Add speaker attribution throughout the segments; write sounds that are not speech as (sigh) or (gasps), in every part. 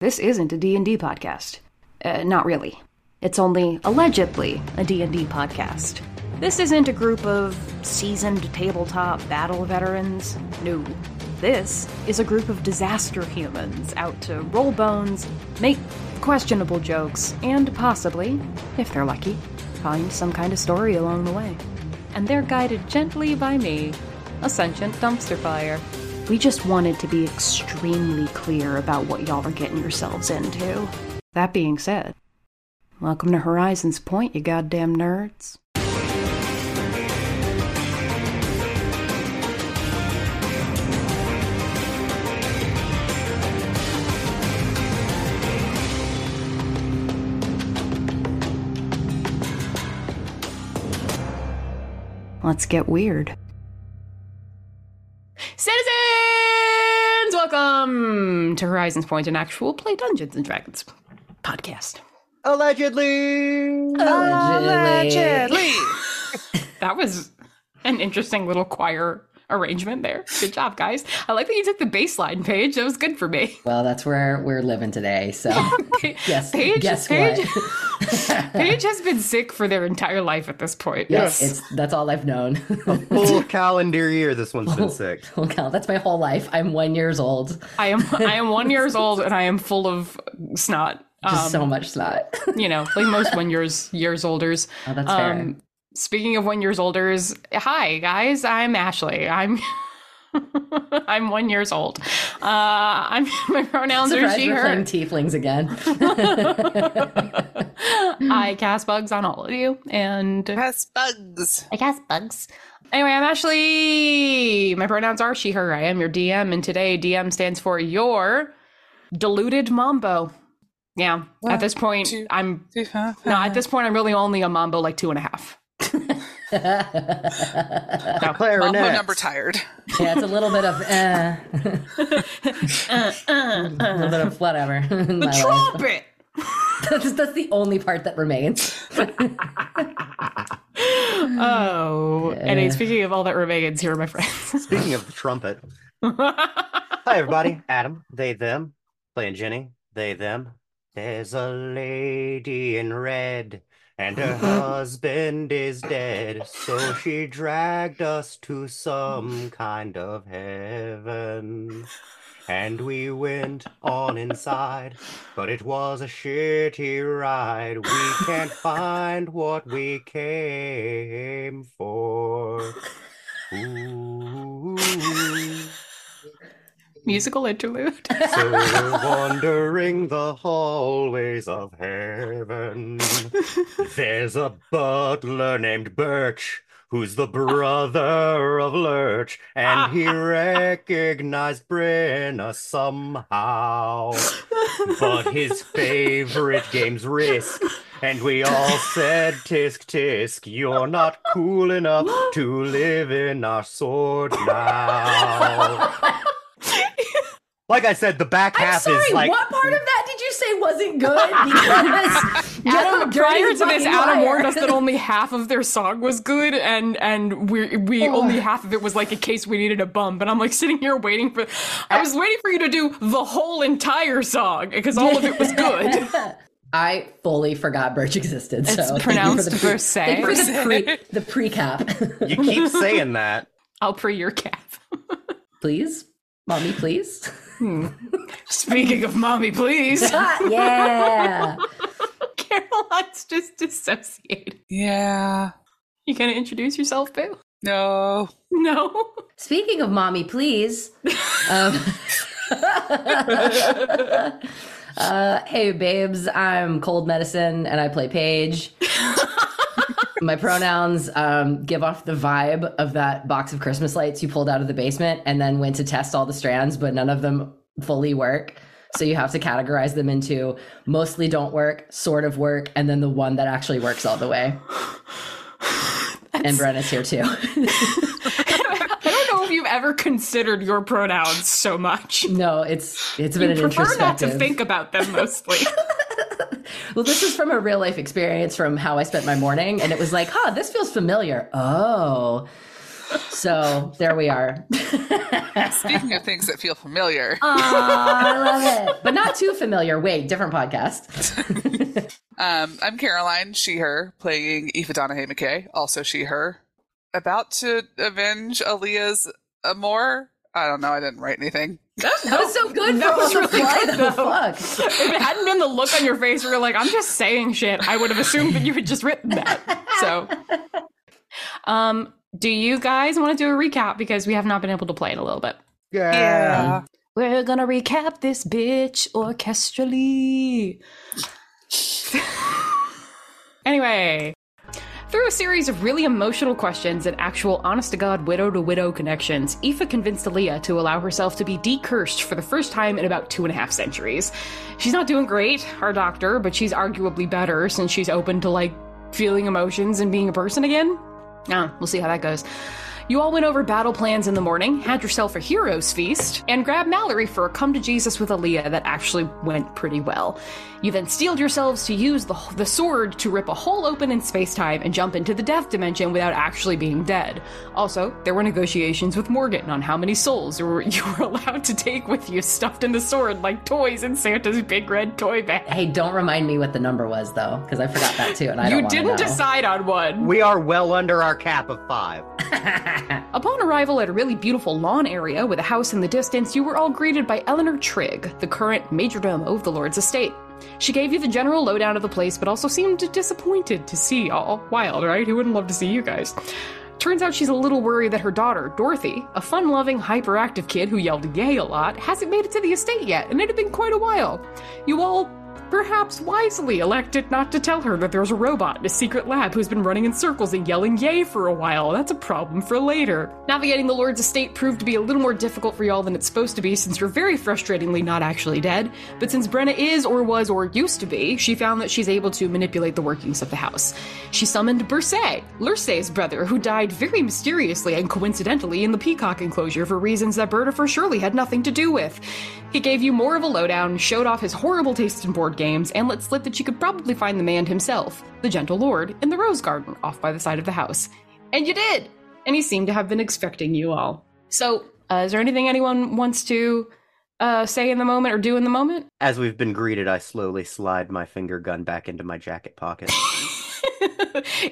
Speaker 1: this isn't a D&D podcast. Uh, not really. It's only allegedly a D&D podcast. This isn't a group of seasoned tabletop battle veterans. No. This is a group of disaster humans out to roll bones, make questionable jokes, and possibly, if they're lucky, find some kind of story along the way. And they're guided gently by me, a sentient dumpster fire. We just wanted to be extremely clear about what y'all are getting yourselves into. That being said, welcome to Horizons Point, you goddamn nerds. Let's get weird. Citizens! Welcome to Horizons Point, an actual play Dungeons and Dragons podcast.
Speaker 2: Allegedly.
Speaker 3: Allegedly.
Speaker 1: That was an interesting little choir arrangement there. Good job, guys. I like that you took the baseline page. That was good for me.
Speaker 3: Well, that's where we're living today. So, (laughs) (laughs) guess,
Speaker 1: Paige,
Speaker 3: guess
Speaker 1: Paige,
Speaker 3: what? (laughs)
Speaker 1: Paige has been sick for their entire life at this point.
Speaker 3: yes,
Speaker 2: Yes.
Speaker 3: it's that's all I've known.
Speaker 2: A Full calendar year, this one's been sick.
Speaker 3: God, that's my whole life. I'm one years old.
Speaker 1: I am I am one years old and I am full of snot.
Speaker 3: Just
Speaker 1: Um,
Speaker 3: so much snot.
Speaker 1: you know, like most one years years olders.
Speaker 3: oh, that's fair.
Speaker 1: Speaking of one years olders, hi guys, I'm Ashley. I'm (laughs) I'm one years old. Uh, I'm (laughs) my pronouns are
Speaker 3: Surprised
Speaker 1: she
Speaker 3: we're
Speaker 1: her.
Speaker 3: playing tieflings again. (laughs)
Speaker 1: I cast bugs on all of you, and
Speaker 4: cast bugs.
Speaker 1: I cast bugs. Anyway, I'm Ashley. My pronouns are she, her. I am your DM, and today DM stands for your deluded mambo. Yeah,
Speaker 4: One,
Speaker 1: at this point,
Speaker 4: two,
Speaker 1: I'm
Speaker 4: Two, huh,
Speaker 1: no. At this point, I'm really only a mambo like two and a half. No, (laughs)
Speaker 2: Clarinet.
Speaker 4: Mambo number tired.
Speaker 3: yeah, it's a little bit of eh. (laughs) (laughs) a little bit of whatever. in my life.
Speaker 1: trumpet.
Speaker 3: That's, that's the only part that remains.
Speaker 1: Oh, and speaking of all that remains, here are my friends.
Speaker 2: Speaking of the trumpet. Hi, everybody. Adam, they, them. Playing Djinny, they, them. There's a lady in red, and her (laughs) husband is dead. So she dragged us to some kind of heaven. And we went on inside, but it was a shitty ride. We can't find what we came for. Ooh.
Speaker 1: Musical interlude.
Speaker 2: So (laughs) we're wandering the hallways of heaven. There's a butler named Birch, who's the brother of Lurch, and he (laughs) recognized Brenna somehow. But his favorite game's Risk, and we all said tisk tisk, you're not cool enough (gasps) to live in our sword now. Like I said, the back
Speaker 3: I'm
Speaker 2: half
Speaker 3: sorry.
Speaker 2: is like
Speaker 3: what part of that did you say wasn't good? (laughs) Because
Speaker 1: Adam, prior to this,
Speaker 3: fucking
Speaker 1: Adam
Speaker 3: liar.
Speaker 1: warned us that only half of their song was good, and and we we
Speaker 3: Oh.
Speaker 1: only half of it was like a case we needed a bump. And I'm like sitting here waiting for. I was waiting for you to do the whole entire song because all of it was good. (laughs)
Speaker 3: I fully forgot Birch existed. So thank you
Speaker 1: pronounced
Speaker 3: for the pre-
Speaker 1: Versailles.
Speaker 3: thank you for the pre the pre-cap.
Speaker 2: you keep saying that. (laughs)
Speaker 1: I'll pre your cap.
Speaker 3: please, mommy, please. (laughs)
Speaker 1: Speaking of mommy, please. (laughs)
Speaker 3: yeah.
Speaker 1: Caroline's just dissociated.
Speaker 4: Yeah.
Speaker 1: You gonna introduce yourself, Boo?
Speaker 4: No.
Speaker 1: No.
Speaker 3: Speaking of mommy, please. Um, (laughs) uh, hey, babes, I'm Cold Medicine and I play Paige. My pronouns um, give off the vibe of that box of Christmas lights you pulled out of the basement and then went to test all the strands, but none of them fully work. So you have to categorize them into mostly don't work, sort of work, and then the one that actually works all the way. (laughs) And Brenna's here too. (laughs)
Speaker 1: I don't know if you've ever considered your pronouns so much.
Speaker 3: no, it's it's been
Speaker 1: You
Speaker 3: an
Speaker 1: prefer not to think about them mostly. (laughs)
Speaker 3: Well, this is from a real life experience from how I spent my morning, and it was like, huh, this feels familiar. Oh, So there we are. (laughs)
Speaker 4: Speaking of things that feel familiar,
Speaker 3: Aw, I love it. But not too familiar. Wait, different podcast. (laughs)
Speaker 4: um, I'm Caroline, she, her, playing Aoife Donahue McKay, also she, her, about to avenge Aaliyah's amour. I don't know, I didn't write anything. (laughs)
Speaker 3: that was so good.
Speaker 1: That
Speaker 3: for
Speaker 1: was
Speaker 3: the
Speaker 1: really
Speaker 3: fly,
Speaker 1: good,
Speaker 3: though. (laughs)
Speaker 1: though.
Speaker 3: Fuck.
Speaker 1: if it hadn't been the look on your face where you're like, I'm just saying shit, I would have assumed that you had just written that. So, (laughs) um, do you guys want to do a recap because we have not been able to play in a little bit?
Speaker 4: Yeah.
Speaker 1: We're gonna recap this bitch orchestrally. anyway, through a series of really emotional questions and actual honest to God widow to widow connections, Aoife convinced Aaliyah to allow herself to be decursed for the first time in about two and a half centuries. She's not doing great, our doctor, but she's arguably better since she's open to like feeling emotions and being a person again. Ah, we'll see how that goes. You all went over battle plans in the morning, had yourself a hero's feast, and grabbed Mallory for a come to Jesus with Aaliyah that actually went pretty well. You then steeled yourselves to use the, the sword to rip a hole open in space time and jump into the death dimension without actually being dead. Also, there were negotiations with Morgan on how many souls you were, (laughs) you were allowed to take with you stuffed in the sword like toys in Santa's big red toy bag.
Speaker 3: Hey, don't remind me what the number was though, because I forgot that too, and I don't
Speaker 1: You didn't
Speaker 3: know.
Speaker 1: decide on one.
Speaker 2: We are well under our cap of five. (laughs) (laughs)
Speaker 1: Upon arrival at a really beautiful lawn area with a house in the distance, you were all greeted by Eleanor Trigg, the current majordomo of the Lord's estate. She gave you the general lowdown of the place, but also seemed disappointed to see y'all. Wild, right? Who wouldn't love to see you guys? Turns out she's a little worried that her daughter, Dorothy, a fun loving, hyperactive kid who yelled yay a lot, hasn't made it to the estate yet, and it had been quite a while. You all perhaps wisely elected not to tell her that there's a robot in a secret lab who's been running in circles and yelling yay for a while. That's a problem for later. Navigating the Lord's estate proved to be a little more difficult for y'all than it's supposed to be since you're very frustratingly not actually dead. But since Brenna is or was or used to be, she found that she's able to manipulate the workings of the house. She summoned Bursay, Lursay's brother, who died very mysteriously and coincidentally in the peacock enclosure for reasons that Berta for surely had nothing to do with. He gave you more of a lowdown, showed off his horrible taste in board games, and let slip that you could probably find the man himself, the gentle lord, in the rose garden off by the side of the house. And you did! And he seemed to have been expecting you all. So, uh, is there anything anyone wants to uh, say in the moment or do in the moment?
Speaker 2: As we've been greeted, I slowly slide my finger gun back into my jacket pocket. (laughs)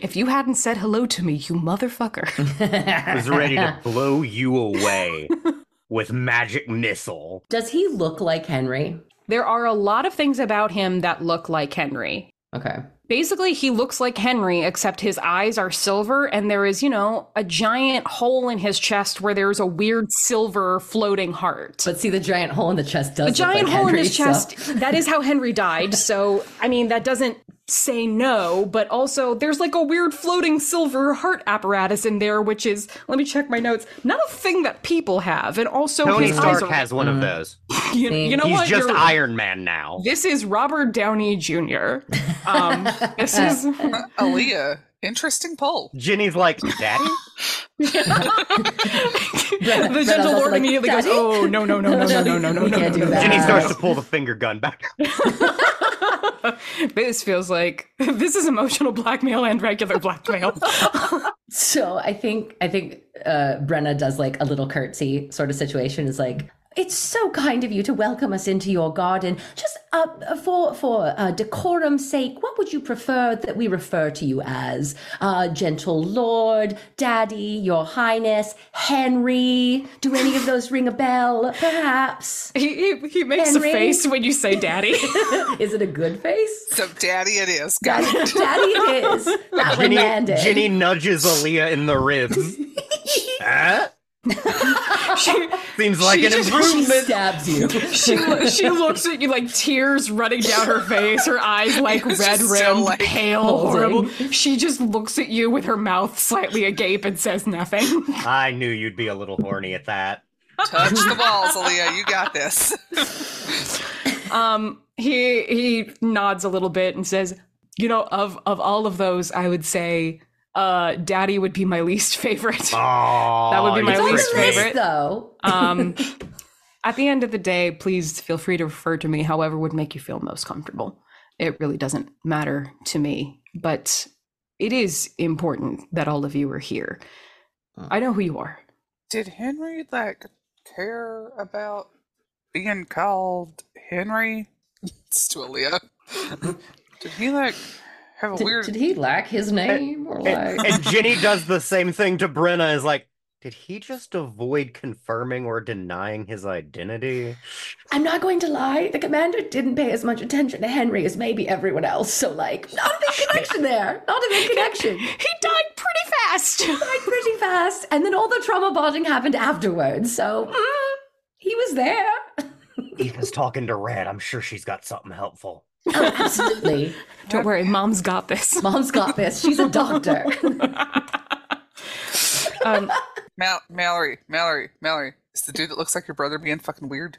Speaker 1: if you hadn't said hello to me, you motherfucker. (laughs)
Speaker 2: I was ready to blow you away (laughs) with magic missile.
Speaker 3: Does he look like Henry?
Speaker 1: There are a lot of things about him that look like Henry.
Speaker 3: Okay.
Speaker 1: Basically, he looks like Henry, except his eyes are silver, and there is, you know, a giant hole in his chest where there's a weird silver floating heart.
Speaker 3: But see, the giant hole in the chest does.
Speaker 1: the giant
Speaker 3: like
Speaker 1: hole
Speaker 3: Henry,
Speaker 1: in his
Speaker 3: so-
Speaker 1: chest, that is how Henry died. So, I mean, that doesn't say no, but also there's like a weird floating silver heart apparatus in there, which is, let me check my notes, not a thing that people have. And also,
Speaker 2: Tony
Speaker 1: his eyes
Speaker 2: Stark
Speaker 1: are,
Speaker 2: has one of those. (laughs)
Speaker 1: you, you know
Speaker 2: He's
Speaker 1: what?
Speaker 2: just
Speaker 1: You're-
Speaker 2: Iron Man now.
Speaker 1: This is Robert Downey Jr. Um, this (laughs) is (laughs)
Speaker 4: Aaliyah, interesting poll.
Speaker 2: Djinny's like, Daddy?
Speaker 1: The gentle lord
Speaker 3: like,
Speaker 1: immediately goes, "Oh no no no no no no no no
Speaker 3: We
Speaker 1: no!"
Speaker 3: can't
Speaker 1: no,
Speaker 3: do
Speaker 1: no."
Speaker 3: that.
Speaker 2: Ginny starts
Speaker 3: Wow.
Speaker 2: to pull the finger gun back. (laughs)
Speaker 1: This feels like (laughs) this is emotional blackmail and regular (laughs) blackmail.
Speaker 3: So I think I think uh, Brenna does like a little curtsy sort of situation. Is like, it's so kind of you to welcome us into your garden. Just uh, for for uh, decorum's sake, what would you prefer that we refer to you as? Uh, gentle lord, daddy, your highness, Henry. Do any of those ring a bell? Perhaps.
Speaker 1: he, he he makes
Speaker 3: Henry?
Speaker 1: a face when you say "daddy." (laughs)
Speaker 3: Is it a good face?
Speaker 4: So, daddy, it is. Got
Speaker 3: Daddy,
Speaker 4: it.
Speaker 3: daddy it is. That Djinny.
Speaker 2: Djinny nudges Aaliyah in the ribs. (laughs) Huh?
Speaker 1: She,
Speaker 2: Seems like
Speaker 1: She
Speaker 2: an
Speaker 1: just-
Speaker 3: she
Speaker 2: improvement.
Speaker 3: stabs you. (laughs)
Speaker 1: she she looks at you like tears running down her face, her eyes like
Speaker 4: It's
Speaker 1: red
Speaker 4: just so,
Speaker 1: rimmed,
Speaker 4: like,
Speaker 1: pale,
Speaker 3: holding.
Speaker 1: horrible. She just looks at you with her mouth slightly agape and says nothing. (laughs)
Speaker 2: I knew you'd be a little horny at that.
Speaker 4: Touch the balls, Aaliyah. You got this. (laughs)
Speaker 1: Um, he he nods a little bit and says, "You know, of of all of those, I would say, uh, Daddy would be my (laughs) least favorite. (laughs)
Speaker 2: Oh,
Speaker 1: That would be my least
Speaker 3: the list,
Speaker 1: favorite.
Speaker 3: though.
Speaker 1: Um, (laughs) at the end of the day, please feel free to refer to me however would make you feel most comfortable. It really doesn't matter to me, but it is important that all of you are here. I know who you are.
Speaker 4: Did Henry like care about being called Henry? it's to Aaliyah. Did he like have a
Speaker 3: Did,
Speaker 4: weird?
Speaker 3: did he lack his name or like?
Speaker 2: And, and (laughs) Djinny does the same thing to Brenna. Is like, did he just avoid confirming or denying his identity?
Speaker 3: I'm not going to lie. The commander didn't pay as much attention to Henry as maybe everyone else. So, like, not a big (laughs) connection there. Not a big connection.
Speaker 1: He died pretty fast.
Speaker 3: He Died pretty fast, and then all the trauma bonding happened afterwards. So, mm, he was there.
Speaker 2: Ethan's talking to Red. I'm sure she's got something helpful.
Speaker 3: Oh, absolutely. (laughs)
Speaker 1: Don't worry, mom's got this. (laughs)
Speaker 3: Mom's got this. She's a doctor. (laughs)
Speaker 1: Um,
Speaker 4: Mal- Mallory, Mallory, Mallory. Is the dude that looks like your brother being fucking weird?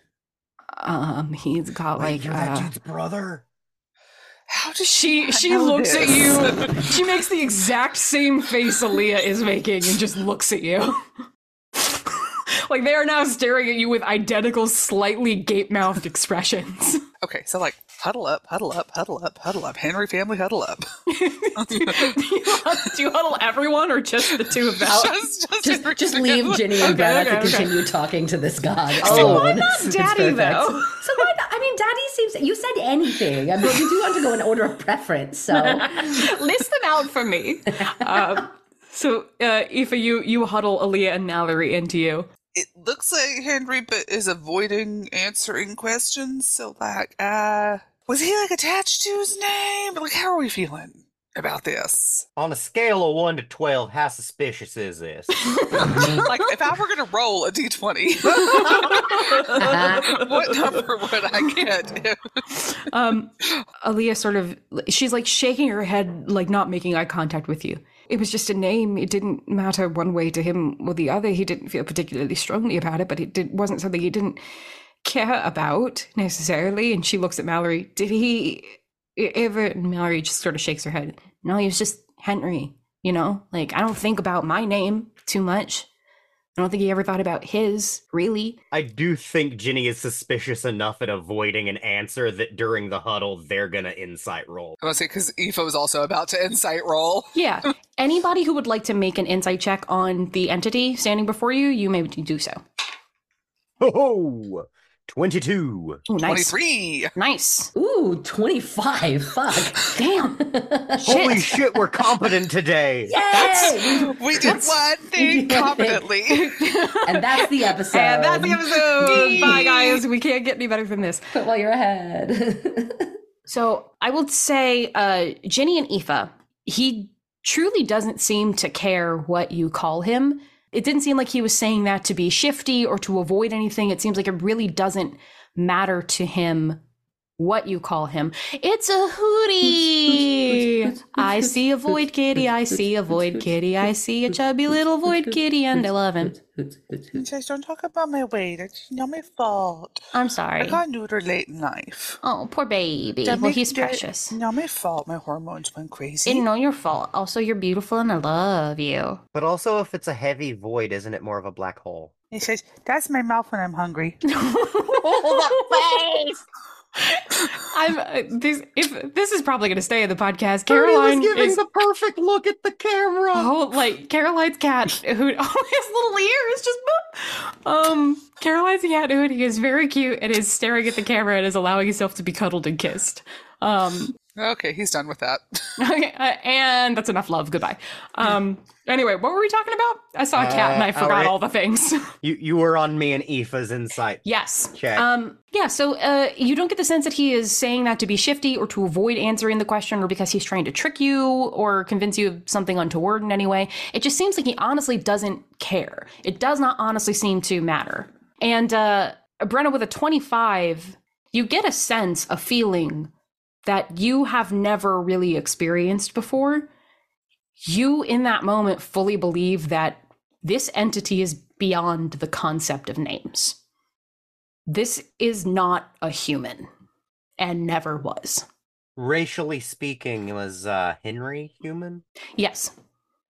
Speaker 1: um, he's got
Speaker 2: Wait,
Speaker 1: like
Speaker 2: you're that
Speaker 1: uh,
Speaker 2: dude's brother?
Speaker 4: How does
Speaker 1: she she
Speaker 4: know
Speaker 1: looks at you. She makes the exact same face Aaliyah is making and just looks at you. like they are now staring at you with identical, slightly gape-mouthed expressions.
Speaker 4: Okay, so like huddle up, huddle up, huddle up, huddle up. Henry family, huddle up.
Speaker 1: do, (laughs) you, do you huddle everyone or just the two of them?
Speaker 4: just, just,
Speaker 3: just, just
Speaker 4: together.
Speaker 3: leave Djinny and
Speaker 1: Okay,
Speaker 3: Brenna
Speaker 1: okay,
Speaker 3: to
Speaker 1: okay.
Speaker 3: continue talking to this god.
Speaker 1: So why not (laughs)
Speaker 3: It's
Speaker 1: Daddy,
Speaker 3: perfect.
Speaker 1: though?
Speaker 3: So why not? I mean, Daddy seems. You said anything. I mean, we do want to go in order of preference. So (laughs)
Speaker 1: List them out for me. Um, so, uh, Aoife, you you huddle Aaliyah and Mallory into you.
Speaker 4: It looks like Henry, but is avoiding answering questions. So like, uh, was he like attached to his name? Like, how are we feeling about this?
Speaker 2: On a scale of 1 to 12, how suspicious is this? (laughs)
Speaker 4: like, if I were gonna roll a d20, (laughs) what number would I get?
Speaker 1: Um, Aaliyah sort of, she's like shaking her head, like not making eye contact with you. It was just a name. It didn't matter one way to him or the other. He didn't feel particularly strongly about it, but it did, wasn't something he didn't care about necessarily. And she looks at Mallory. Did he ever? And Mallory just sort of shakes her head. No, he was just Henry. You know, like I don't think about my name too much. I don't think he ever thought about his, really.
Speaker 2: I do think Djinny is suspicious enough at avoiding an answer that during the huddle, they're gonna insight roll.
Speaker 4: I want to say because Aoife was also about to insight roll. (laughs)
Speaker 1: Yeah. Anybody who would like to make an insight check on the entity standing before you, you may do so.
Speaker 2: Ho ho! 22.
Speaker 1: Ooh, nice.
Speaker 4: Twenty-three.
Speaker 1: Nice.
Speaker 3: ooh, twenty five. Fuck. (laughs)
Speaker 1: Damn.
Speaker 2: Holy
Speaker 1: Shit.
Speaker 2: shit, we're competent today! (laughs)
Speaker 3: Yay!
Speaker 4: We did one thing
Speaker 3: did one
Speaker 4: competently.
Speaker 3: and that's the episode.
Speaker 1: And that's the episode. Bye, guys. We can't get any better than this.
Speaker 3: Quit while you're ahead. (laughs)
Speaker 1: So I would say, uh, Djinny and Aoife, he truly doesn't seem to care what you call him. It didn't seem like he was saying that to be shifty or to avoid anything. It seems like it really doesn't matter to him what you call him. It's a hootie. I see a void kitty. I see a void kitty. I see a chubby little void kitty, and I love him.
Speaker 4: You guys don't talk about my weight. It's not my fault.
Speaker 1: I'm sorry.
Speaker 4: I
Speaker 1: sorry.
Speaker 4: got neutered late in life.
Speaker 1: Oh, poor baby.
Speaker 4: That
Speaker 1: Well, he's
Speaker 4: that-
Speaker 1: precious.
Speaker 4: Not my fault. My hormones went crazy.
Speaker 1: It's not your fault. Also, you're beautiful and I love you.
Speaker 2: But also, if it's a heavy void, isn't it more of a black hole?
Speaker 4: He says, "That's my mouth when I'm hungry." (laughs) (laughs)
Speaker 1: Oh, I'm uh, this. If this is probably going to stay in the podcast,
Speaker 2: Caroline giving
Speaker 1: is
Speaker 2: the perfect look at the camera.
Speaker 1: oh like Caroline's cat who (laughs) oh his little ear is just um Caroline's cat who he is very cute and is staring at the camera and is allowing himself to be cuddled and kissed. Um,
Speaker 4: okay, he's done with that. (laughs)
Speaker 1: okay, uh, and that's enough love. Goodbye. Um, anyway, what were we talking about? I saw a cat and I
Speaker 2: Uh,
Speaker 1: forgot
Speaker 2: our-
Speaker 1: all the things. (laughs)
Speaker 2: You you were on me and Aoife's insight.
Speaker 1: Yes.
Speaker 2: Check.
Speaker 1: Um, yeah, so uh, you don't get the sense that he is saying that to be shifty or to avoid answering the question or because he's trying to trick you or convince you of something untoward in any way. It just seems like he honestly doesn't care. It does not honestly seem to matter. And uh, Brenna, with a 25, you get a sense, a feeling that you have never really experienced before. You, in that moment, fully believe that this entity is beyond the concept of names. This is not a human and never was.
Speaker 2: Racially speaking, was uh, Henry human?
Speaker 1: Yes.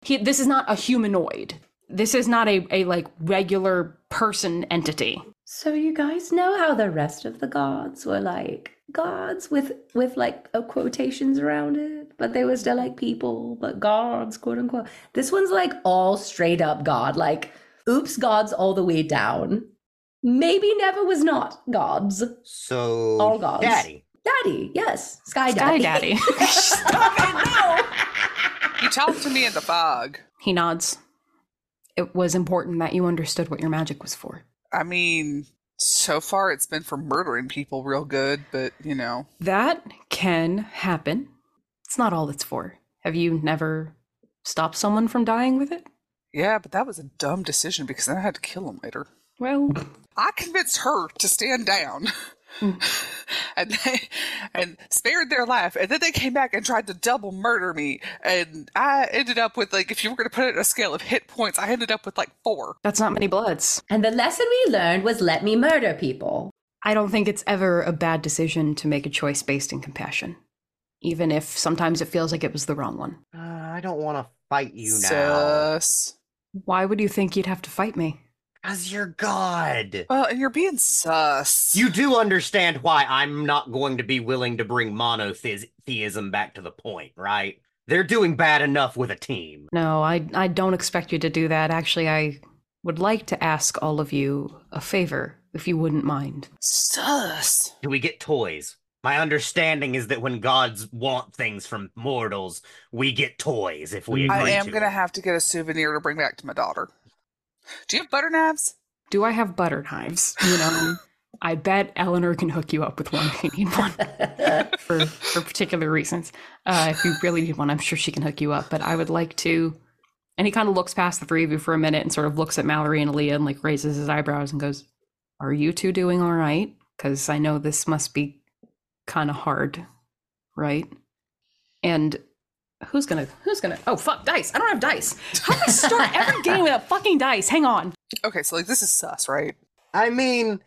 Speaker 1: He, this is not a humanoid. This is not a, a like regular person entity.
Speaker 3: So you guys know how the rest of the gods were like gods with with like uh, quotations around it, but they were still like people, but gods, quote unquote. This one's like all straight up god, like oops, gods all the way down. Maybe never was not gods.
Speaker 2: So,
Speaker 3: All gods.
Speaker 2: Daddy.
Speaker 3: Daddy, yes, sky
Speaker 1: Sky
Speaker 3: daddy.
Speaker 1: Daddy. (laughs) (laughs)
Speaker 4: Stop it, no! You talk to me in the fog.
Speaker 1: he nods. It was important that you understood what your magic was for.
Speaker 4: I mean, so far it's been for murdering people real good, but you know.
Speaker 1: That can happen. It's not all it's for. Have you never stopped someone from dying with it?
Speaker 4: Yeah, but that was a dumb decision because then I had to kill him later.
Speaker 1: Well,
Speaker 4: I convinced her to stand down. (laughs) (laughs) and they, and spared their life and then they came back and tried to double murder me and i ended up with like if you were going to put it in a scale of hit points i ended up with like four
Speaker 1: that's not many bloods.
Speaker 3: And the lesson we learned was let me murder people.
Speaker 1: I don't think it's ever a bad decision to make a choice based in compassion, even if sometimes it feels like it was the wrong one.
Speaker 2: Uh, I don't want to fight you now.
Speaker 4: Sus.
Speaker 1: Why would you think you'd have to fight me?
Speaker 2: Because you're God.
Speaker 4: well and you're being sus
Speaker 2: You do understand why I'm not going to be willing to bring monotheism back to the point, right? They're doing bad enough with a team.
Speaker 1: No, I, I don't expect you to do that. Actually, I would like to ask all of you a favor, if you wouldn't mind.
Speaker 4: sus
Speaker 2: Do we get toys? My understanding is that when gods want things from mortals, we get toys if we agree
Speaker 4: i am
Speaker 2: to
Speaker 4: going to
Speaker 2: it.
Speaker 4: have to get a souvenir to bring back to my daughter do you have butter knives
Speaker 1: Do I have butter knives? You know, (laughs) I bet Eleanor can hook you up with one if you need one (laughs) for, for particular reasons. Uh, if you really need one, I'm sure she can hook you up. But I would like to. And he kind of looks past the three of you for a minute and sort of looks at Mallory and Aaliyah and like raises his eyebrows and goes, Are you two doing all right? Because I know this must be kind of hard, right? And who's gonna, who's gonna, oh, fuck, dice. I don't have dice. How do I start (laughs) every game with a fucking dice? Hang on.
Speaker 4: okay so like this is sus right
Speaker 2: I mean,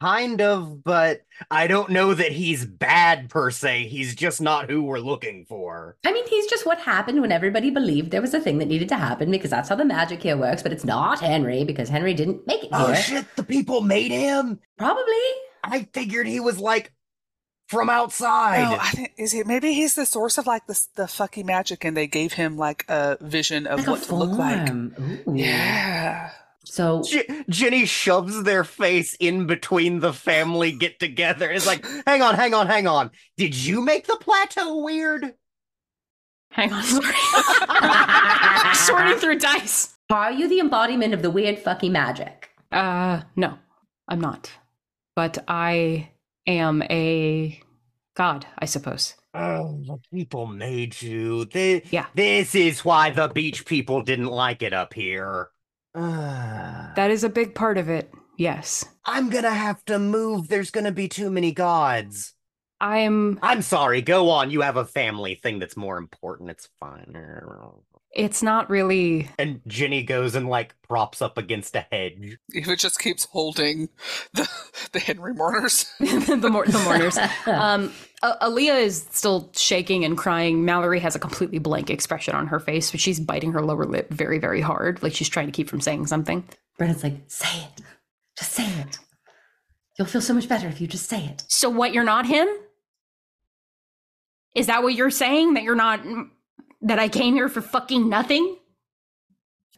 Speaker 2: kind of, but I don't know that he's bad per se. He's just not who we're looking for.
Speaker 3: I mean, he's just what happened when everybody believed there was a thing that needed to happen because that's how the magic here works, but it's not Henry because Henry didn't make it
Speaker 2: Oh
Speaker 3: here.
Speaker 2: shit, the people made him?
Speaker 3: Probably.
Speaker 2: I figured he was like from outside.
Speaker 4: No, I think is it maybe he's the source of like the the fucking magic, and they gave him like a vision of
Speaker 3: Like
Speaker 4: what
Speaker 3: a
Speaker 4: to look like.
Speaker 3: Ooh.
Speaker 4: Yeah,
Speaker 3: So
Speaker 2: J- Djinny shoves their face in between the family get together. It's like, hang on, hang on, hang on. Did you make the plateau weird?
Speaker 1: Hang on, sorry. (laughs) Sorting through dice.
Speaker 3: are you the embodiment of the weird fucking magic?
Speaker 1: Uh, no, I'm not. But I am a god, I suppose.
Speaker 2: Oh, the people made you. Thi-
Speaker 1: Yeah.
Speaker 2: This is why the beach people didn't like it up here. Uh, (sighs)
Speaker 1: That is a big part of it, yes.
Speaker 2: I'm gonna have to move. There's gonna be too many gods.
Speaker 1: I'm.
Speaker 2: I'm sorry. Go on. You have a family thing that's more important. It's fine.
Speaker 1: It's not really.
Speaker 2: And Djinny goes and like props up against a hedge.
Speaker 4: if it just keeps holding the the Henry mourners. (laughs)
Speaker 1: the, mor- the mourners. Um, A- Aaliyah is still shaking and crying. Mallory has a completely blank expression on her face, but she's biting her lower lip very, very hard, like she's trying to keep from saying something.
Speaker 3: Brenna's like, say it. Just say it. You'll feel so much better if you just say it.
Speaker 1: So, what? You're not him? Is that what you're saying? That you're not. That I came here for fucking nothing?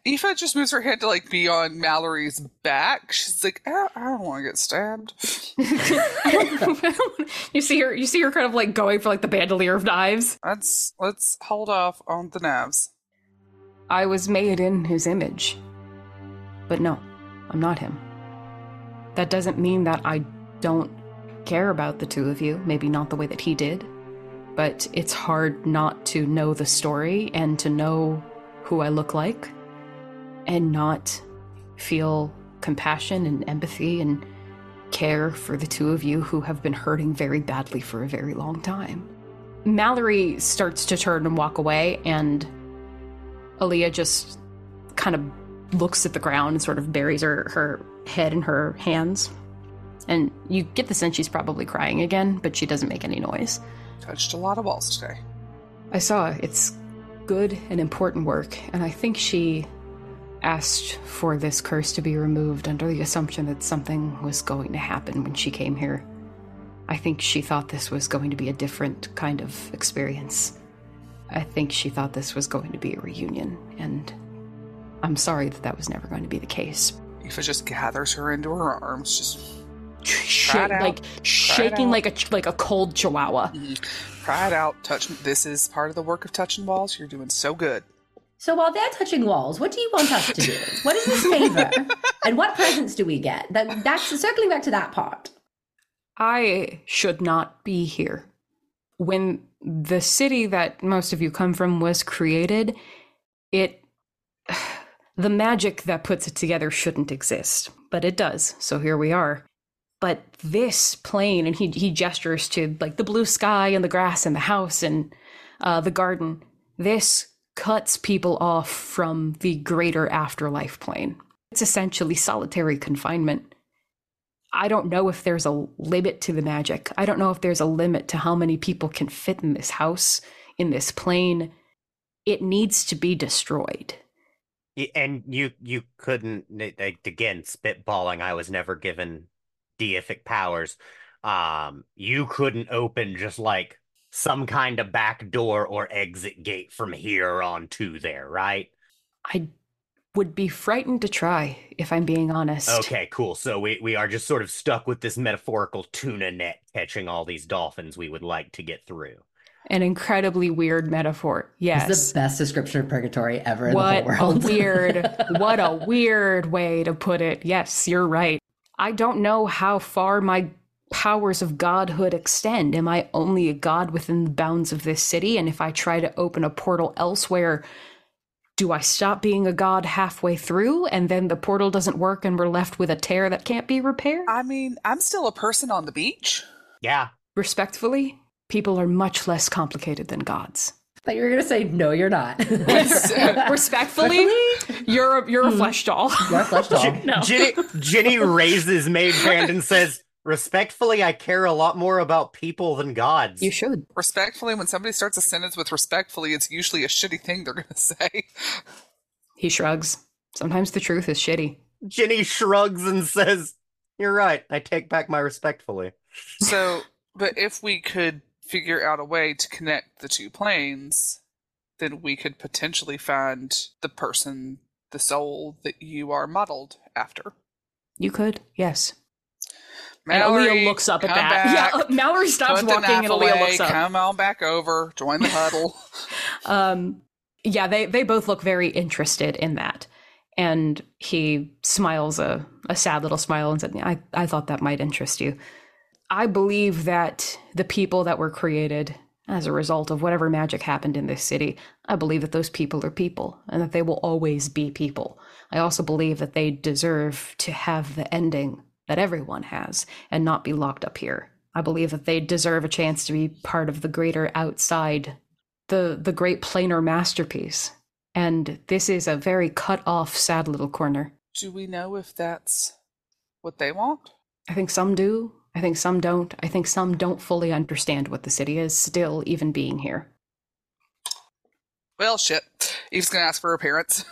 Speaker 4: Aoife just moves her head to like be on Mallory's back. She's like, I, I don't want to get stabbed. (laughs)
Speaker 1: you see her. You see her kind of like going for like the bandolier of knives.
Speaker 4: Let's let's hold off on the knives.
Speaker 1: I was made in his image. But no, I'm not him. That doesn't mean that I don't care about the two of you, maybe not the way that he did. But it's hard not to know the story and to know who I look like and not feel compassion and empathy and care for the two of you who have been hurting very badly for a very long time. Mallory starts to turn and walk away, and Aaliyah just kind of looks at the ground and sort of buries her, her head in her hands. And you get the sense she's probably crying again, but she doesn't make any noise.
Speaker 4: Touched a lot of walls today.
Speaker 1: I saw it's good and important work, and I think she asked for this curse to be removed under the assumption that something was going to happen when she came here. I think she thought this was going to be a different kind of experience. I think she thought this was going to be a reunion, and I'm sorry that that was never going to be the case.
Speaker 4: Aoife just gathers her into her arms, just
Speaker 1: Sh-
Speaker 4: out.
Speaker 1: like shaking
Speaker 4: out.
Speaker 1: like a like a cold chihuahua. Mm-hmm.
Speaker 4: cry it out. Touch. This is part of the work of touching walls. You're doing so good.
Speaker 3: So while they're touching walls, what do you want us to do? What is this favor? (laughs) and what presents do we get? That, that's circling back to that part.
Speaker 1: I should not be here. When the city that most of you come from was created, it. (sighs) The magic that puts it together shouldn't exist, but it does, so here we are. But this plane, and he, he gestures to like the blue sky and the grass and the house and uh, the garden, this cuts people off from the greater afterlife plane. It's essentially solitary confinement. I don't know if there's a limit to the magic. I don't know if there's a limit to how many people can fit in this house, in this plane. It needs to be destroyed.
Speaker 2: And you you couldn't again spitballing. I was never given deific powers. Um, you couldn't open just like some kind of back door or exit gate from here on to there, right?
Speaker 1: I would be frightened to try, if I'm being honest.
Speaker 2: Okay, cool. So we we are just sort of stuck with this metaphorical tuna net catching all these dolphins we would like to get through.
Speaker 1: An incredibly weird metaphor.
Speaker 3: It's
Speaker 1: Yes.
Speaker 3: the best description of purgatory ever in the
Speaker 1: a
Speaker 3: whole world. (laughs)
Speaker 1: weird, what a weird way to put it. Yes, you're right. I don't know how far my powers of godhood extend. Am I only a god within the bounds of this city? And if I try to open a portal elsewhere, do I stop being a god halfway through and then the portal doesn't work and we're left with a tear that can't be repaired?
Speaker 4: I mean, I'm still a person on the beach.
Speaker 2: Yeah,
Speaker 1: Respectfully, people are much less complicated than gods.
Speaker 3: But you're gonna say no, you're not. (laughs)
Speaker 1: Respectfully, you're a, you're a hmm. flesh doll. (laughs)
Speaker 3: You're a flesh doll.
Speaker 2: J- Djinny, Djinny raises mage hand and says, "Respectfully, I care a lot more about people than gods."
Speaker 1: You should.
Speaker 4: Respectfully, when somebody starts a sentence with respectfully, it's usually a shitty thing they're going (laughs) to say.
Speaker 1: He shrugs. Sometimes the truth is shitty.
Speaker 2: Djinny shrugs and says, "You're right. I take back my respectfully."
Speaker 4: So, but if we could figure out a way to connect the two planes, then we could potentially find the person, the soul that you are modeled after.
Speaker 1: You could, yes. And
Speaker 4: Mallory,
Speaker 1: Aaliyah looks up at that. (laughs)
Speaker 4: back,
Speaker 1: Yeah, Mallory stops walking and Aaliyah
Speaker 4: away,
Speaker 1: looks up.
Speaker 4: Come on back over. Join the huddle. (laughs) (laughs)
Speaker 1: Um, yeah, they, they both look very interested in that. And he smiles a, a sad little smile and said, I, I thought that might interest you. I believe that the people that were created as a result of whatever magic happened in this city, I believe that those people are people and that they will always be people. I also believe that they deserve to have the ending that everyone has and not be locked up here. I believe that they deserve a chance to be part of the greater outside, the the great planar masterpiece. And this is a very cut off, sad little corner.
Speaker 4: Do we know if that's what they want?
Speaker 1: I think some do. I think some don't. I think some don't fully understand what the city is, still even being here.
Speaker 4: Well, shit. Aoife's gonna ask for her parents.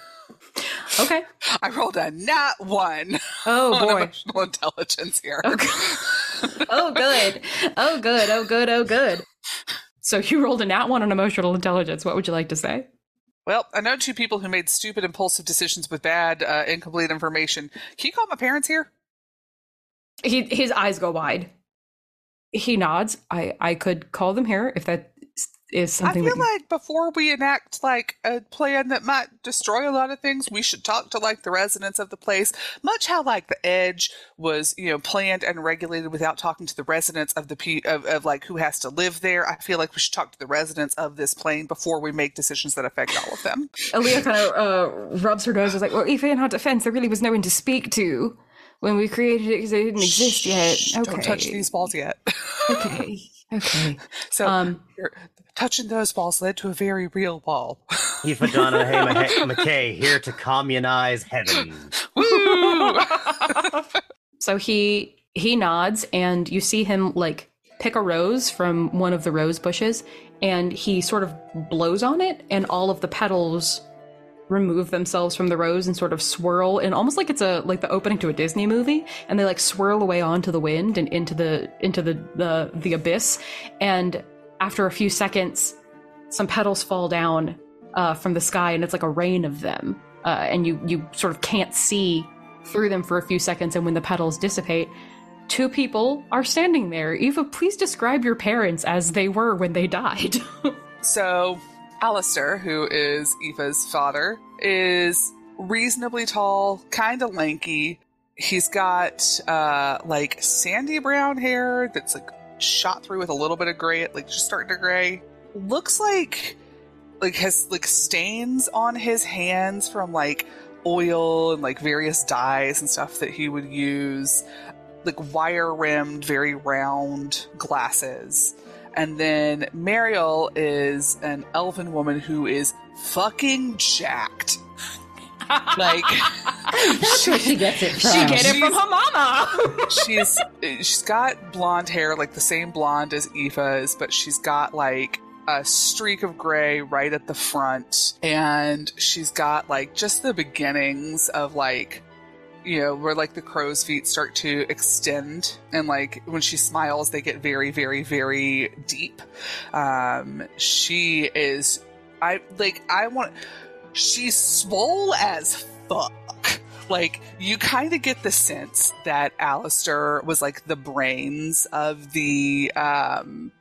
Speaker 1: Okay. (laughs)
Speaker 4: I rolled a nat one
Speaker 1: Oh (laughs)
Speaker 4: on
Speaker 1: boy.
Speaker 4: emotional intelligence here.
Speaker 1: Okay. (laughs) oh good. Oh good. Oh good. Oh good. So you rolled a nat one on emotional intelligence. What would you like to say?
Speaker 4: Well, I know two people who made stupid, impulsive decisions with bad, uh, incomplete information. Can you call my parents here?
Speaker 1: He his eyes go wide. He nods. I I could call them here if that is something.
Speaker 4: I feel like before we enact like a plan that might destroy a lot of things, we should talk to like the residents of the place. Much how like the edge was, you know, planned and regulated without talking to the residents of the pe- of, of like who has to live there. I feel like we should talk to the residents of this plane before we make decisions that affect all of them.
Speaker 1: Aaliyah kind of uh, rubs her nose. Was like, well, if in our defense, there really was no one to speak to when we created it because they didn't exist yet.
Speaker 4: Shh,
Speaker 1: Okay.
Speaker 4: Don't touch these balls yet.
Speaker 1: Okay. (laughs) Okay.
Speaker 4: so
Speaker 1: Um.
Speaker 4: you're- touching those balls led to a very real ball.
Speaker 2: Aoife Donahue (laughs) McKay here to communize heaven. (laughs)
Speaker 4: Woo!
Speaker 1: So he he nods, and you see him like pick a rose from one of the rose bushes, and he sort of blows on it, and all of the petals remove themselves from the rows and sort of swirl and almost like it's a like the opening to a Disney movie and they like swirl away onto the wind and into the into the the, the abyss. And after a few seconds some petals fall down uh, from the sky and it's like a rain of them uh, and you you sort of can't see through them for a few seconds and when the petals dissipate two people are standing there. Aoife please describe your parents as they were when they died. (laughs)
Speaker 4: So, Alistair, who is Aoife's father, is reasonably tall, kind of lanky. He's got uh, like sandy brown hair that's like shot through with a little bit of gray, like just starting to gray. Looks like like has like stains on his hands from like oil and like various dyes and stuff that he would use. Like wire rimmed, very round glasses. And then Mariel is an elven woman who is fucking jacked. (laughs) like
Speaker 3: That's where she gets it from.
Speaker 1: she get it from her mama (laughs)
Speaker 4: she's she's got blonde hair, like the same blonde as Aoife's, but she's got like a streak of gray right at the front, and she's got like just the beginnings of like you know where like the crow's feet start to extend and like when she smiles they get very very very deep. Um she is i like i want she's swole as fuck. Like you kind of get the sense that Alistair was like the brains of the um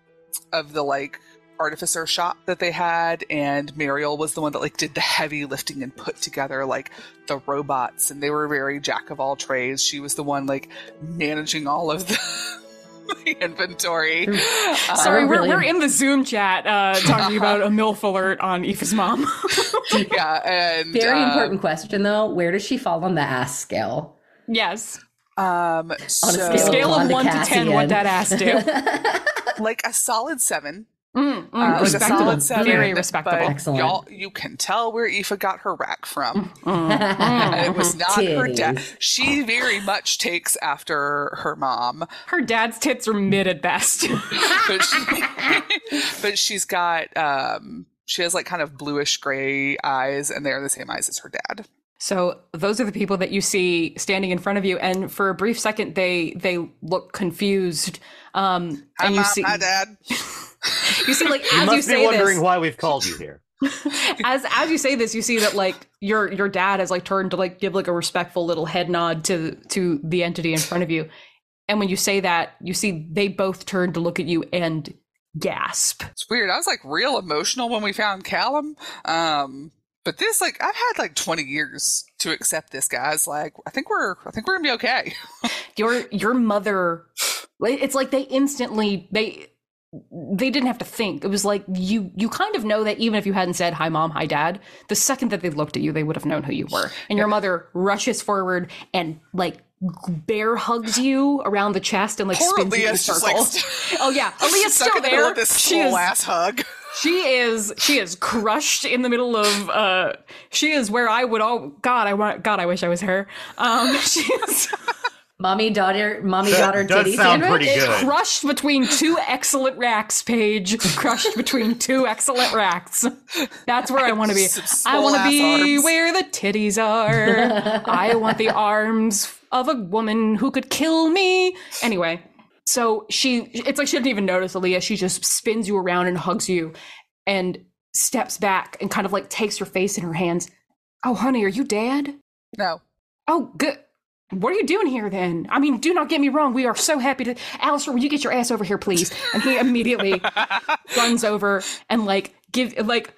Speaker 4: of the like artificer shop that they had and Mariel was the one that like did the heavy lifting and put together like the robots and they were very jack of all trades she was the one like managing all of the, (laughs) the inventory
Speaker 1: Sorry,
Speaker 3: Uh,
Speaker 1: we're,
Speaker 3: really-
Speaker 1: we're in the Zoom chat uh, talking about a MILF alert on Aoife's mom. (laughs)
Speaker 4: yeah and
Speaker 3: Very
Speaker 4: uh,
Speaker 3: important question though. Where does she fall on the ass scale?
Speaker 1: yes.
Speaker 4: um
Speaker 3: On a
Speaker 4: so
Speaker 3: scale,
Speaker 1: Scale of
Speaker 3: Blonde
Speaker 1: 1 to 10, what that ass do. (laughs)
Speaker 4: like a solid seven
Speaker 1: Mm, mm,
Speaker 4: Uh,
Speaker 1: respectable.
Speaker 4: solid seven,
Speaker 1: Very respectable.
Speaker 3: Excellent.
Speaker 4: Y'all, you can tell where Aoife got her rack from.
Speaker 1: Mm,
Speaker 4: And it was not her dad. She very much takes after her mom,
Speaker 1: Her dad's tits are mid at best. (laughs)
Speaker 4: but she, (laughs) but she's got um, she has like kind of bluish gray eyes, and they're the same eyes as her dad.
Speaker 1: So those are the people that you see standing in front of you, and for a brief second, they they look confused. Um,
Speaker 4: Hi,
Speaker 1: and you
Speaker 4: mom.
Speaker 1: see,
Speaker 4: Hi, dad. (laughs)
Speaker 1: you see, like
Speaker 2: You
Speaker 1: as you
Speaker 2: must be
Speaker 1: say
Speaker 2: wondering
Speaker 1: this,
Speaker 2: why we've called you here. (laughs)
Speaker 1: as as you say this, you see that like your your dad has like turned to like give like a respectful little head nod to to the entity in front of you, and when you say that, you see they both turn to look at you and gasp.
Speaker 4: It's weird. I was like real emotional when we found Callum. Um, but this, like, I've had like 20 years to accept this, guys. Like, I think we're, I think we're gonna be okay. (laughs)
Speaker 1: your your mother it's like they instantly they they didn't have to think it was like you you kind of know that even if you hadn't said hi mom hi dad the second that they looked at you they would have known who you were and your mother rushes forward and like bear hugs you around the chest and like
Speaker 4: Poor
Speaker 1: spins you in a
Speaker 4: Aaliyah's just like (laughs)
Speaker 1: oh yeah (laughs) Aaliyah's still
Speaker 4: in the middle
Speaker 1: there
Speaker 4: this
Speaker 1: she is
Speaker 4: ass hug.
Speaker 1: She is she is crushed in the middle of uh she is where i would all god i want god i wish i was her um (laughs) she is
Speaker 3: mommy daughter, mommy
Speaker 2: That
Speaker 3: daughter
Speaker 2: does
Speaker 3: titty
Speaker 2: sound
Speaker 3: sandwich.
Speaker 2: pretty good.
Speaker 1: crushed between two excellent racks, Paige. Crushed between two excellent racks. That's where I want to be. I want to be
Speaker 4: arms.
Speaker 1: where the titties are. I want the arms of a woman who could kill me. Anyway, so she, it's like she didn't even notice Aaliyah. She just spins you around and hugs you and steps back and kind of like takes her face in her hands. Oh, honey, are you dead?
Speaker 4: No.
Speaker 1: Oh, good. What are you doing here then? I mean, do not get me wrong. We are so happy to. Alistair, will you get your ass over here, please? And he immediately (laughs) runs over and like give like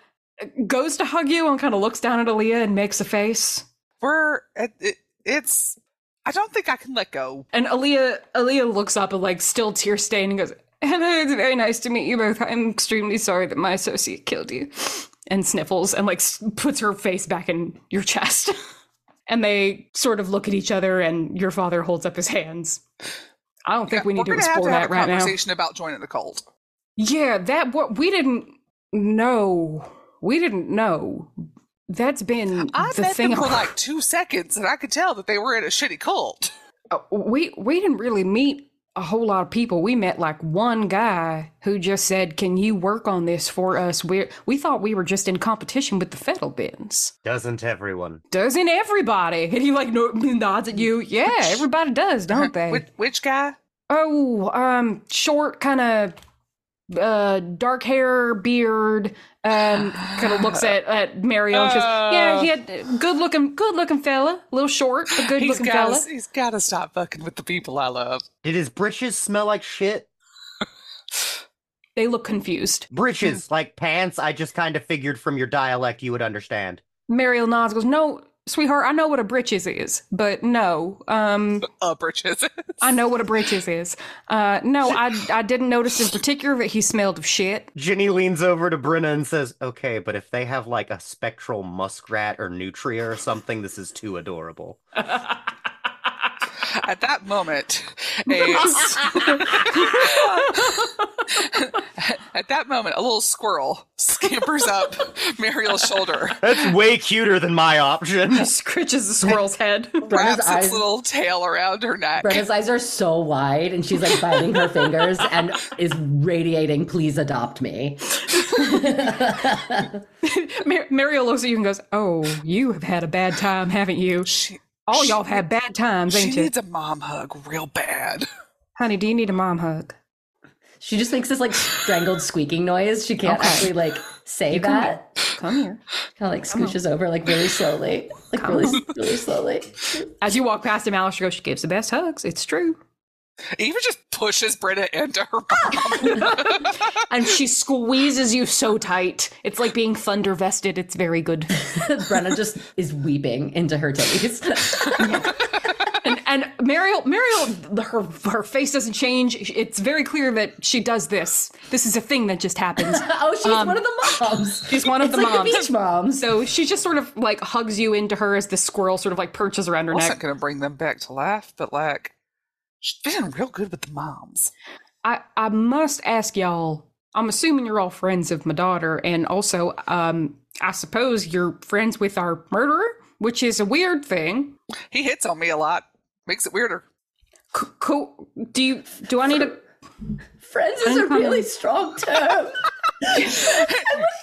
Speaker 1: goes to hug you and kind of looks down at Aaliyah and makes a face.
Speaker 4: We're it, it, it's I don't think I can let go.
Speaker 1: And Aaliyah Aaliyah looks up and like still tear stained and goes, "Hello, it's very nice to meet you both. I'm extremely sorry that my associate killed you." And sniffles and like puts her face back in your chest. (laughs) and they sort of look at each other and your father holds up his hands. I don't think we need to explore
Speaker 4: to
Speaker 1: that
Speaker 4: a
Speaker 1: right now.
Speaker 4: conversation about joining the cult.
Speaker 1: Yeah, that what we didn't know. We didn't know. That's been
Speaker 4: I
Speaker 1: the
Speaker 4: met
Speaker 1: thing.
Speaker 4: them for (laughs) like two seconds, and I could tell that they were in a shitty cult.
Speaker 1: Uh, we we didn't really meet a whole lot of people. We met like one guy who just said, "Can you work on this for us?" We we thought we were just in competition with the fiddle bins.
Speaker 2: Doesn't everyone?
Speaker 1: Doesn't everybody? (laughs) And he like no- (laughs) nods at you. Yeah, everybody does, don't they?
Speaker 4: Which, which guy?
Speaker 1: Oh, um, short, kind of uh, dark hair, beard. Um, kind of looks at at Mariel. and says, "Yeah, he had good looking, good looking fella. A little short, but good looking
Speaker 4: got
Speaker 1: fella."
Speaker 4: he's got to stop fucking with the people I love.
Speaker 2: Did his britches smell like shit?
Speaker 1: They look confused.
Speaker 2: Britches, like pants. I just kind of figured from your dialect you would understand.
Speaker 1: Mariel nods, goes, "No, sweetheart, I know what a britches is, but no, um,
Speaker 4: Uh, britches.
Speaker 1: I know what a britches is. Uh, no, I I didn't notice in particular that he smelled of shit.
Speaker 2: Djinny leans over to Brenna and says, "Okay, but if they have like a spectral muskrat or nutria or something, this is too adorable." (laughs)
Speaker 4: At that moment, a, at that moment, a little squirrel scampers up Mariel's shoulder,
Speaker 2: That's way cuter than my option. (laughs)
Speaker 1: Scritches the squirrel's head.
Speaker 4: wraps its
Speaker 3: eyes-
Speaker 4: little tail around her neck.
Speaker 3: Brenna's eyes are so wide, and she's like biting her fingers and is radiating. Please adopt me. (laughs)
Speaker 1: Mar- Mario looks at you and goes, "Oh, you have had a bad time, haven't you?
Speaker 4: She,
Speaker 1: All y'all have had bad times,
Speaker 4: she
Speaker 1: ain't you, She
Speaker 4: needs a mom hug real bad. (laughs)
Speaker 1: honey? Do you need a mom hug?"
Speaker 3: She just makes this like strangled squeaking noise. She can't
Speaker 1: Okay.
Speaker 3: actually like say
Speaker 1: come
Speaker 3: that.
Speaker 1: Come here.
Speaker 3: Kind of like scooches over like really slowly, like really, really slowly.
Speaker 1: As you walk past him, Alistair goes, "She gives the best hugs. It's true."
Speaker 4: Even just pushes Britta into her mom. (laughs)
Speaker 1: And she squeezes you so tight. It's like being thunder vested. It's very good. (laughs)
Speaker 3: Brenna just is weeping into her titties. (laughs)
Speaker 1: And and Mariel, Mariel, her her face doesn't change. It's very clear that she does this. This is a thing that just happens.
Speaker 3: oh, she's um, one of the moms.
Speaker 1: She's one of
Speaker 3: It's
Speaker 1: the
Speaker 3: like
Speaker 1: moms.
Speaker 3: the beach moms.
Speaker 1: So she just sort of like hugs you into her as the squirrel sort of like perches around her neck I
Speaker 4: wasn't
Speaker 1: neck.
Speaker 4: Not gonna bring them back to life, but like she's been real good with the moms.
Speaker 1: I I must ask y'all. I'm assuming you're all friends of my daughter, and also, um, I suppose you're friends with our murderer, which is a weird thing.
Speaker 4: He hits on me a lot. Makes it weirder.
Speaker 1: C- cool. Do you? Do I need a?
Speaker 3: Friends is a really strong term.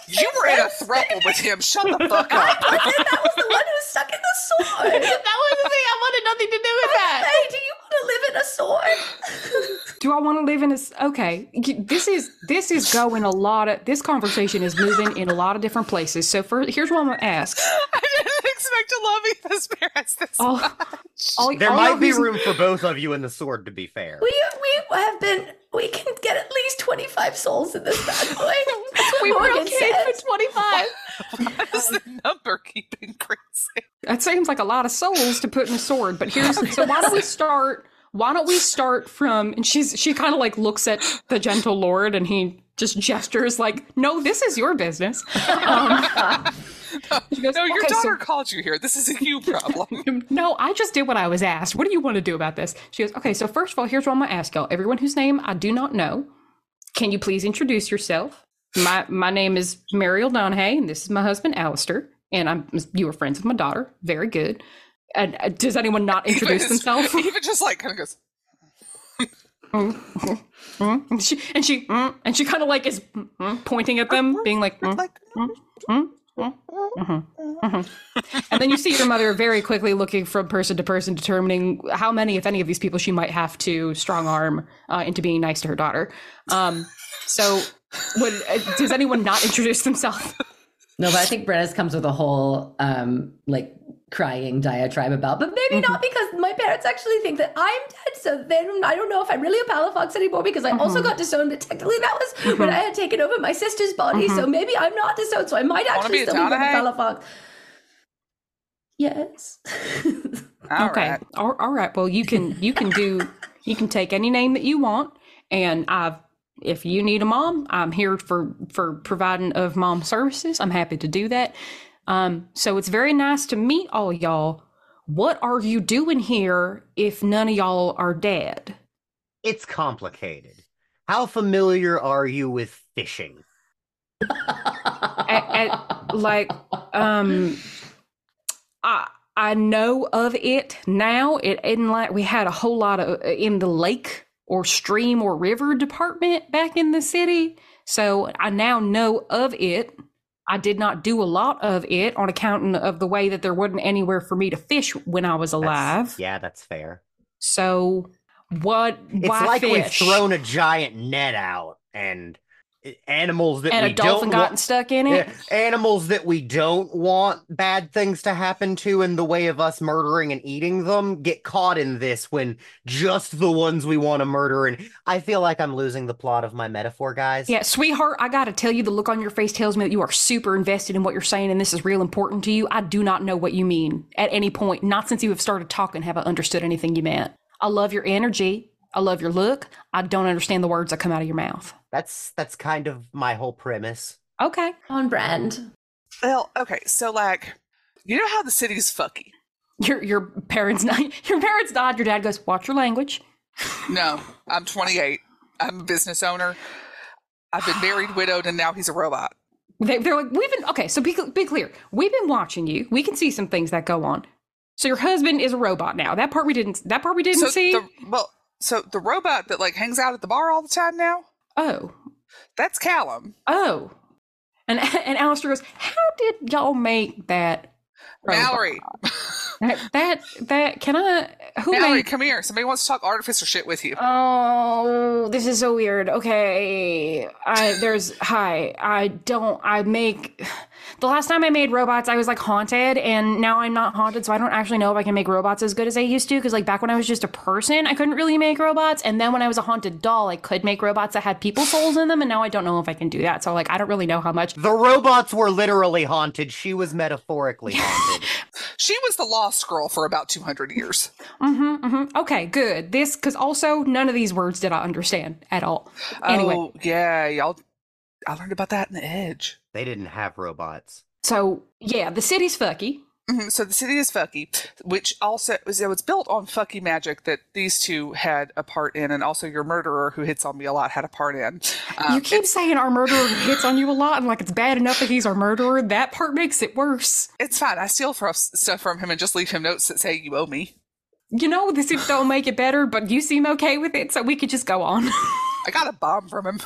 Speaker 4: You were in a throuple with him. Shut the fuck up.
Speaker 3: But (laughs) then that was the one who stuck in the sword. (laughs)
Speaker 1: That was the thing. I wanted nothing to do with that.
Speaker 3: Hey, do you want to live in a sword?
Speaker 1: Do I want to live in a? s- Okay, this is this is going a lot of. This conversation is moving in a lot of different places. So for here's what I'm gonna ask.
Speaker 4: I didn't expect to love Aoife's parents this
Speaker 1: All,
Speaker 4: much.
Speaker 1: all,
Speaker 2: There
Speaker 1: all
Speaker 2: might be
Speaker 1: reason-
Speaker 2: room for both of you in the sword, to be fair.
Speaker 3: We we have been. We can get at least twenty five souls in this bad boy. (laughs) That's what
Speaker 1: We were
Speaker 3: Morgan
Speaker 1: okay
Speaker 3: said.
Speaker 1: for 25. (laughs)
Speaker 4: Why does the number keep increasing?
Speaker 1: That seems like a lot of souls to put in a sword. But here's (laughs) so why don't we start? Why don't we start from? And she's she kind of like looks at the gentle lord, and he just gestures like, "No, this is your business." Um, (laughs) she goes,
Speaker 4: No, your
Speaker 1: "Okay, so-
Speaker 4: daughter called you here. This is a (laughs) you problem. (laughs)
Speaker 1: no, I just did what I was asked. What do you want to do about this? She goes, okay, so first of all, here's what I'm going to ask y'all. Everyone whose name I do not know, can you please introduce yourself? My my name is Mariel Donahue, and this is my husband, Alistair. And I'm you were friends with my daughter. Very good. And uh, does anyone not introduce
Speaker 4: Even-
Speaker 1: themselves?
Speaker 4: Even just like kind of goes,
Speaker 1: Mm, and she and she mm, and she kind of like is mm, mm, pointing at them, being like, mm,
Speaker 4: like,
Speaker 1: And then you see your mother very quickly looking from person to person, determining how many, if any, of these people she might have to strong arm uh, into being nice to her daughter. Um, so, would, uh, does anyone not introduce themselves?
Speaker 3: No, but I think Brenna's comes with a whole um like crying diatribe about, but maybe not mm-hmm. because my parents actually think that I'm dead, so then I don't know if I'm really a Palafox anymore because I also mm-hmm. got disowned, but technically that was mm-hmm. when I had taken over my sister's body, so maybe I'm not disowned, so I might actually
Speaker 4: be
Speaker 3: still be a
Speaker 4: Donahue?
Speaker 3: Palafox. Yes.
Speaker 4: all
Speaker 1: okay,
Speaker 4: right.
Speaker 1: all, all right. Well, you can you can do you can take any name that you want, and I've if you need a mom, I'm here for for providing of mom services. I'm happy to do that. Um, so it's very nice to meet all y'all. What are you doing here if none of y'all are dead?
Speaker 2: It's complicated. How familiar are you with fishing?
Speaker 1: At- at- like, um, I I know of it now. It isn't like we had a whole lot of in the lake or stream or river department back in the city. So I now know of it. I did not do a lot of it on account of the way that there wasn't anywhere for me to fish when I was
Speaker 2: That's-
Speaker 1: alive.
Speaker 2: yeah, that's fair.
Speaker 1: So what?
Speaker 2: It's
Speaker 1: why
Speaker 2: like we've thrown a giant net out and animals that
Speaker 1: and
Speaker 2: we
Speaker 1: a dolphin
Speaker 2: don't
Speaker 1: gotten
Speaker 2: want,
Speaker 1: stuck in it.
Speaker 2: Animals that we don't want bad things to happen to in the way of us murdering and eating them get caught in this when just the ones we want to murder and I feel like I'm losing the plot of my metaphor, guys.
Speaker 1: Yeah, sweetheart, I gotta tell you, the look on your face tells me that you are super invested in what you're saying and this is real important to you. I do not know what you mean at any point. Not since you have started talking have I understood anything you meant. I love your energy. I love your look. I don't understand the words that come out of your mouth.
Speaker 2: That's that's kind of my whole premise.
Speaker 1: Okay.
Speaker 3: On brand.
Speaker 4: Well, okay, so like, you know how the city's fucky?
Speaker 1: Your your parents (laughs) your parents died, your dad goes, Watch your language. (laughs)
Speaker 4: No, I'm 28. I'm a business owner. I've been married, widowed, and now he's a robot.
Speaker 1: They, they're like, we've been okay. So be be clear. We've been watching you. We can see some things that go on. So your husband is a robot now. That part we didn't. That part we didn't
Speaker 4: So
Speaker 1: see.
Speaker 4: the well, so the robot that like hangs out at the bar all the time now,
Speaker 1: oh,
Speaker 4: that's Callum.
Speaker 1: oh, and (laughs) and Alistair goes, "How did y'all make that?" Robot?"
Speaker 4: Mallory,
Speaker 1: That that, that can I? Who
Speaker 4: Mallory,
Speaker 1: made?
Speaker 4: come here. Somebody wants to talk artificer shit with you.
Speaker 1: Oh, this is so weird. Okay, I there's hi. I don't. I make. The last time I made robots, I was like haunted, and now I'm not haunted, so I don't actually know if I can make robots as good as I used to. Because like back when I was just a person, I couldn't really make robots, and then when I was a haunted doll, I could make robots that had people souls in them, and now I don't know if I can do that. So like I don't really know how much.
Speaker 2: The robots were literally haunted. She was metaphorically haunted. (laughs)
Speaker 4: She was the lost girl for about 200 years.
Speaker 1: Mm-hmm, mm-hmm. Okay, good. This because also none of these words did I understand at all. Anyway,
Speaker 4: Oh, yeah, y'all. I learned about that in the Edge.
Speaker 2: they didn't have robots.
Speaker 1: so yeah, the city's fucky.
Speaker 4: Mhm, So the city is fucky, which also was it was built on fucky magic that these two had a part in, and also your murderer who hits on me a lot had a part in. Um,
Speaker 1: you keep saying our murderer hits on you a lot, and like it's bad enough that he's our murderer. That part makes it worse.
Speaker 4: it's fine. I steal from stuff from him and just leave him notes that say you owe me.
Speaker 1: You know, this don't make it better, but you seem okay with it, so we could just go on. (laughs)
Speaker 4: I got a bomb from him.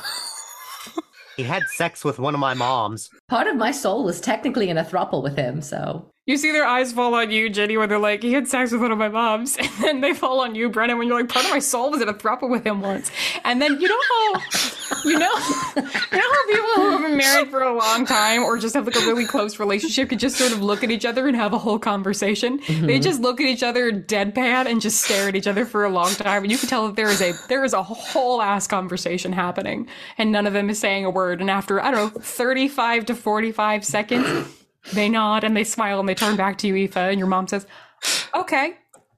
Speaker 2: He had sex with one of my moms.
Speaker 3: Part of my soul was technically in a throuple with him, so
Speaker 1: You see their eyes fall on you, Djinny, when they're like, he had sex with one of my moms. (laughs) And then they fall on you, Brenna, when you're like, part of my soul was in a throuple with him once. And then you know how, you know, you know how people who have been married for a long time or just have like a really close relationship could just sort of look at each other and have a whole conversation. They mm-hmm. just look at each other deadpan and just stare at each other for a long time. And you can tell that there is a, there is a whole ass conversation happening and none of them is saying a word. And after, I don't know, 35 to 45 seconds, they nod and they smile and they turn back to you, Aoife, and your mom says, Okay,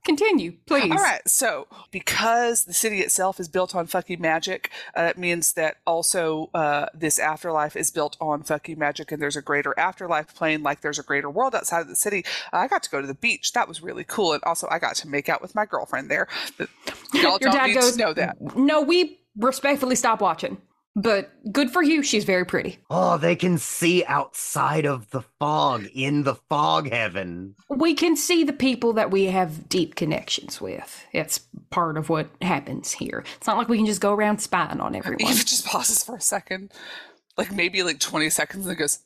Speaker 1: continue, please.
Speaker 4: All right, so because the city itself is built on fucky magic, uh, it means that also uh, this afterlife is built on fucky magic, and there's a greater afterlife plane, like there's a greater world outside of the city. I got to go to the beach; that was really cool, and also I got to make out with my girlfriend there. But (laughs) y'all
Speaker 1: Your
Speaker 4: don't
Speaker 1: dad
Speaker 4: need
Speaker 1: goes,
Speaker 4: to know that.
Speaker 1: No, we respectfully stop watching. But good for you, she's very pretty.
Speaker 2: Oh, they can see outside of the fog in the fog heaven.
Speaker 1: We can see the people that we have deep connections with. It's part of what happens here. It's not like we can just go around spying on everyone.
Speaker 4: Aoife just pauses for a second, like maybe like 20 seconds, and goes,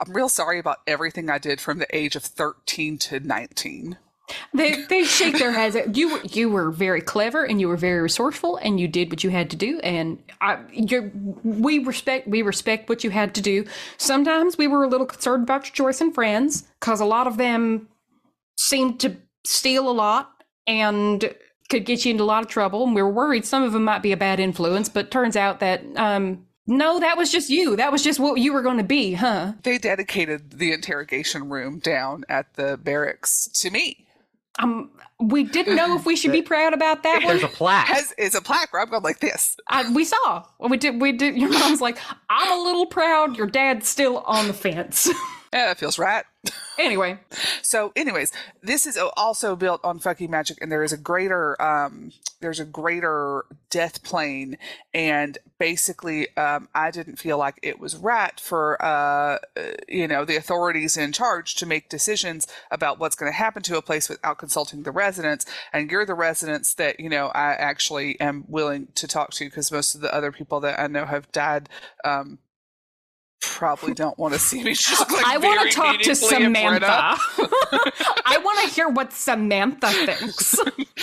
Speaker 4: "I'm real sorry about everything I did from the age of 13 to 19."
Speaker 1: They they shake their heads. You you were very clever and you were very resourceful and you did what you had to do and I you we respect we respect what you had to do. Sometimes we were a little concerned about your choice and friends because a lot of them seemed to steal a lot and could get you into a lot of trouble. And we were worried some of them might be a bad influence, but turns out that um no, that was just you. That was just what you were going to be, huh?
Speaker 4: They dedicated the interrogation room down at the barracks to me.
Speaker 1: Um, we didn't know if we should be (laughs) proud about that one.
Speaker 2: There's a plaque.
Speaker 4: Has it's a plaque where I'm going like this.
Speaker 1: I, we saw. We did. We did. Your mom's like, I'm a little proud. Your dad's still on the fence. (laughs)
Speaker 4: Yeah, that feels right. (laughs)
Speaker 1: Anyway,
Speaker 4: So, anyways, this is also built on fucking magic, and there is a greater, um, there's a greater death plane, and basically, um, I didn't feel like it was right for, uh, uh, you know, the authorities in charge to make decisions about what's going to happen to a place without consulting the residents. And you're the residents that you know I actually am willing to talk to because most of the other people that I know have died. Um, Probably don't want to see me. (laughs) Just like
Speaker 1: I want to talk to
Speaker 4: meaningfully and bred
Speaker 1: Samantha. (laughs) I want to hear what Samantha thinks.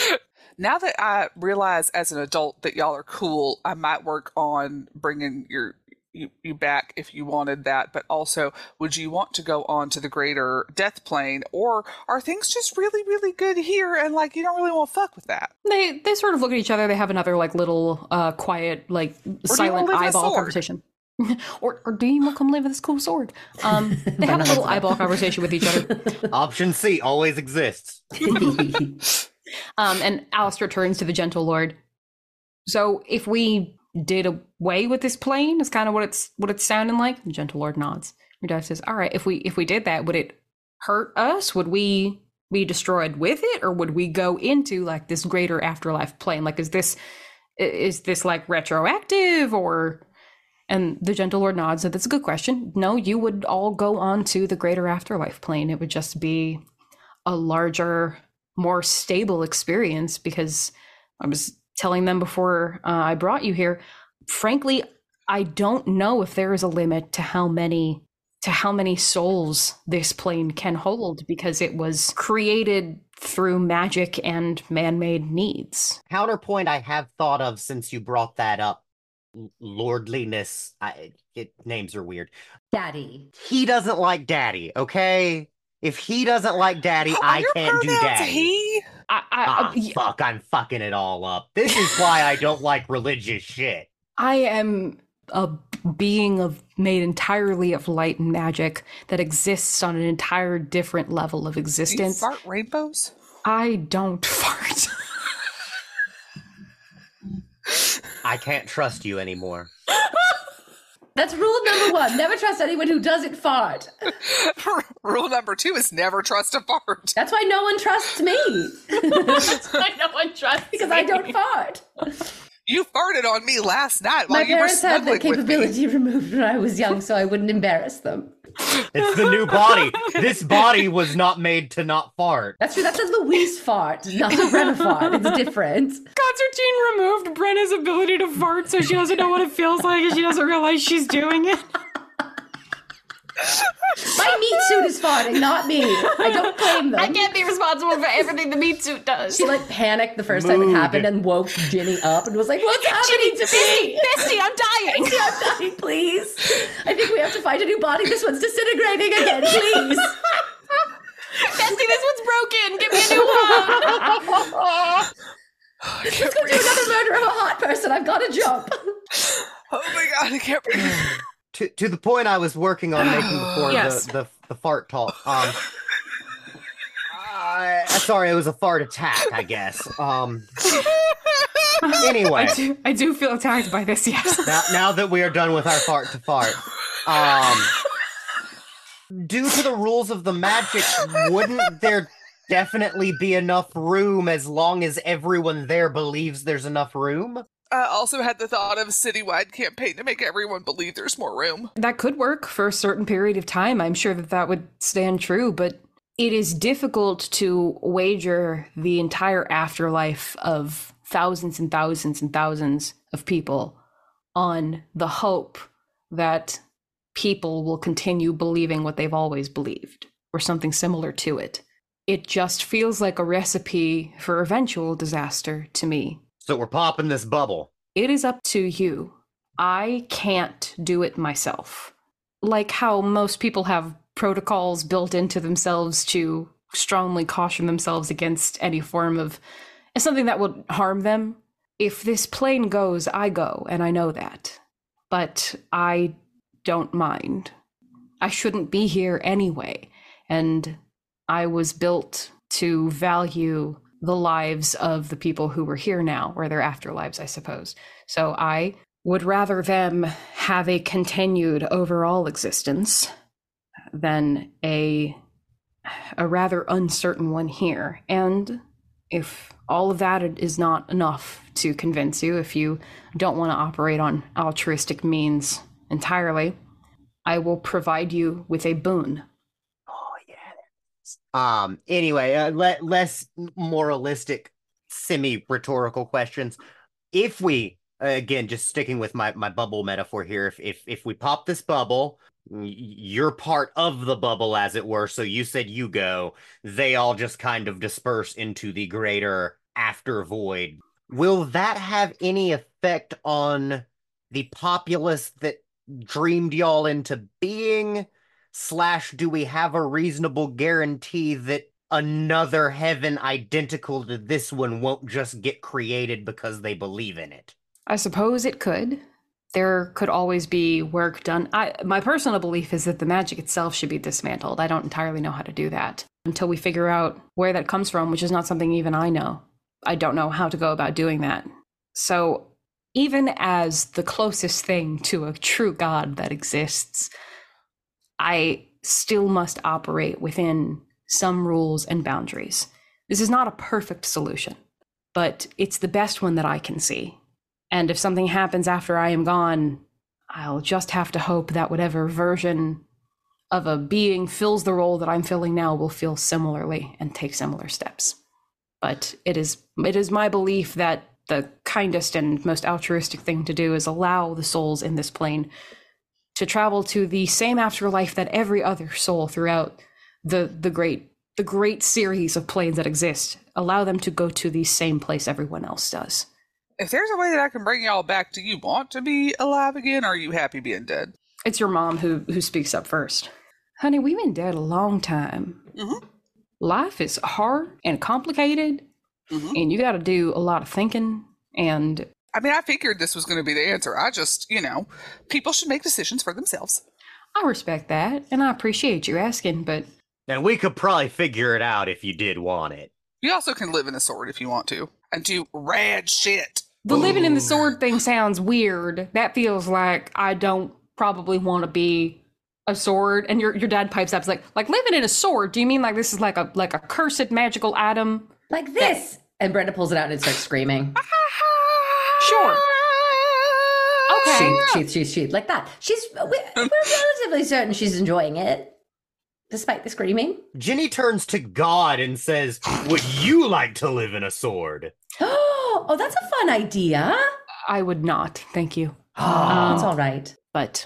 Speaker 1: (laughs)
Speaker 4: now that I realize as an adult that y'all are cool, I might work on bringing your you, you back if you wanted that. But also, would you want to go on to the greater death plane, or are things just really, really good here and like you don't really want to fuck with that?
Speaker 1: they they sort of look at each other. They have another like little uh quiet like silent
Speaker 4: with a
Speaker 1: eyeball conversation. (laughs) or or do you want to come live with this cool sword? Um, they have a little eyeball conversation with each other. (laughs)
Speaker 2: Option C always exists. (laughs)
Speaker 1: Um, and Alistair turns to the gentle lord. So if we did away with this plane, is kind of what it's what it's sounding like. The gentle lord nods. Your dad says, "All right, if we if we did that, would it hurt us? Would we be destroyed with it, or would we go into like this greater afterlife plane? Like, is this is this like retroactive or?" And the gentle lord nods. "That's a good question. No, you would all go on to the greater afterlife plane. It would just be a larger, more stable experience because I was telling them before uh, I brought you here. Frankly, I don't know if there is a limit to how many to how many souls this plane can hold because it was created through magic and man-made needs.
Speaker 2: Counterpoint I have thought of since you brought that up. L- Lordliness. I, it, names are weird.
Speaker 3: Daddy.
Speaker 2: He doesn't like daddy, okay? If he doesn't like daddy,
Speaker 4: Are
Speaker 2: I can't do
Speaker 4: pronouns
Speaker 2: daddy.
Speaker 4: He?
Speaker 1: I, I,
Speaker 2: Ah,
Speaker 1: I- yeah,
Speaker 2: fuck, I'm fucking it all up. This is why I don't (laughs) like religious shit.
Speaker 1: I am a being of made entirely of light and magic that exists on an entire different level of
Speaker 4: Do you
Speaker 1: existence.
Speaker 4: fart rainbows?
Speaker 1: I don't (laughs) fart. (laughs)
Speaker 2: I can't trust you anymore. (laughs)
Speaker 3: That's rule number one. Never trust anyone who doesn't fart. (laughs)
Speaker 4: Rule number two is never trust a fart.
Speaker 3: That's why no one trusts me. (laughs)
Speaker 1: That's why no one trusts
Speaker 3: because I don't fart.
Speaker 4: You farted on me last night while
Speaker 3: My
Speaker 4: you were
Speaker 3: parents had
Speaker 4: snuggling
Speaker 3: that capability removed when I was young, so I wouldn't embarrass them.
Speaker 2: It's the new body. This body was not made to not fart.
Speaker 3: That's true. That's a Louise fart, not a Brenna fart. It's different.
Speaker 1: Concertine removed Brenna's ability to fart so she doesn't know what it feels like and she doesn't realize she's doing it.
Speaker 3: My meat suit is farting, not me. I don't blame them.
Speaker 1: I can't be responsible for everything the meat suit does.
Speaker 3: She like panicked the first time it happened and woke Djinny up and was like, "What's happening to me?
Speaker 1: Misty, I'm dying. (laughs)
Speaker 3: Misty, I'm dying, please. I think we have to find a new body. This one's disintegrating again, please."
Speaker 1: Misty, this one's broken. Give me a new one. (laughs)
Speaker 3: Let's go do another murder of a hot person. I've got to jump.
Speaker 4: Oh my god, I can't breathe.
Speaker 2: To to the point I was working on making before (gasps)
Speaker 1: Yes.
Speaker 2: the, the the fart talk. Um I- sorry, it was a fart attack, I guess. Um (laughs) anyway.
Speaker 1: I do, I do feel attacked by this, yes. (laughs)
Speaker 2: now, now that we are done with our fart to fart, um, due to the rules of the magic, wouldn't there definitely be enough room as long as everyone there believes there's enough room?
Speaker 4: I also had the thought of a citywide campaign to make everyone believe there's more room.
Speaker 1: That could work for a certain period of time. I'm sure that that would stand true, but it is difficult to wager the entire afterlife of thousands and thousands and thousands of people on the hope that people will continue believing what they've always believed or something similar to it. It just feels like a recipe for eventual disaster to me.
Speaker 2: So we're popping this bubble.
Speaker 1: It is up to you. I can't do it myself. Like how most people have protocols built into themselves to strongly caution themselves against any form of something that would harm them. If this plane goes, I go, and I know that. But I don't mind. I shouldn't be here anyway. And I was built to value the lives of the people who were here now, or their afterlives, I suppose. So I would rather them have a continued overall existence than a a rather uncertain one here. And if all of that is not enough to convince you, if you don't want to operate on altruistic means entirely, I will provide you with a boon.
Speaker 2: Um. Anyway, uh, le- less moralistic, semi-rhetorical questions. If we again, just sticking with my my bubble metaphor here, if if if we pop this bubble, you're part of the bubble, as it were. So you said you go. They all just kind of disperse into the greater after void. Will that have any effect on the populace that dreamed y'all into being? Slash, do we have a reasonable guarantee that another heaven identical to this one won't just get created because they believe in it?
Speaker 1: I suppose it could. There could always be work done. I, my personal belief is that the magic itself should be dismantled. I don't entirely know how to do that until we figure out where that comes from, which is not something even I know. I don't know how to go about doing that. So, even as the closest thing to a true God that exists, I still must operate within some rules and boundaries. This is not a perfect solution, but it's the best one that I can see. And if something happens after I am gone, I'll just have to hope that whatever version of a being fills the role that I'm filling now will feel similarly and take similar steps. But it is it is my belief that the kindest and most altruistic thing to do is allow the souls in this plane to travel to the same afterlife that every other soul throughout the the great the great series of planes that exist. Allow them to go to the same place everyone else does.
Speaker 4: If there's a way that I can bring y'all back, do you want to be alive again or are you happy being dead?
Speaker 1: It's your mom who who speaks up first. Honey, we've been dead a long time.
Speaker 4: Mhm.
Speaker 1: Life is hard and complicated,
Speaker 4: Mhm.
Speaker 1: and you got to do a lot of thinking. And
Speaker 4: I mean, I figured this was going to be the answer. I just, you know, people should make decisions for themselves.
Speaker 1: I respect that, and I appreciate you asking. But
Speaker 2: And we could probably figure it out if you did want it.
Speaker 4: You also can live in a sword if you want to and do rad shit.
Speaker 1: the living in the sword thing sounds weird. That feels like I don't probably want to be a sword. And your your dad pipes up, it's like like living in a sword. Do you mean like this is like a like a cursed magical item?
Speaker 3: Like this. And Brenna pulls it out and it starts screaming. (laughs)
Speaker 1: Sure. Okay.
Speaker 3: Sheath, sheath, sheath, sheath. Like that. She's, we're, we're relatively certain she's enjoying it. Despite the screaming.
Speaker 2: Djinny turns to God and says, Would you like to live in a sword? (gasps)
Speaker 3: Oh, that's a fun idea.
Speaker 1: I would not, thank you.
Speaker 3: Oh, (gasps) that's
Speaker 1: Um,
Speaker 3: all right.
Speaker 1: But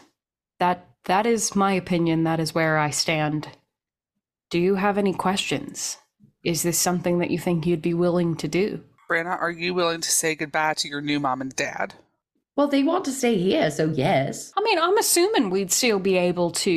Speaker 1: that that is my opinion. That is where I stand. Do you have any questions? Is this something that you think you'd be willing to do?
Speaker 4: Brianna, are you willing to say goodbye to your new mom and dad?
Speaker 3: Well, they want to stay here, so yes.
Speaker 1: I mean, I'm assuming we'd still be able to,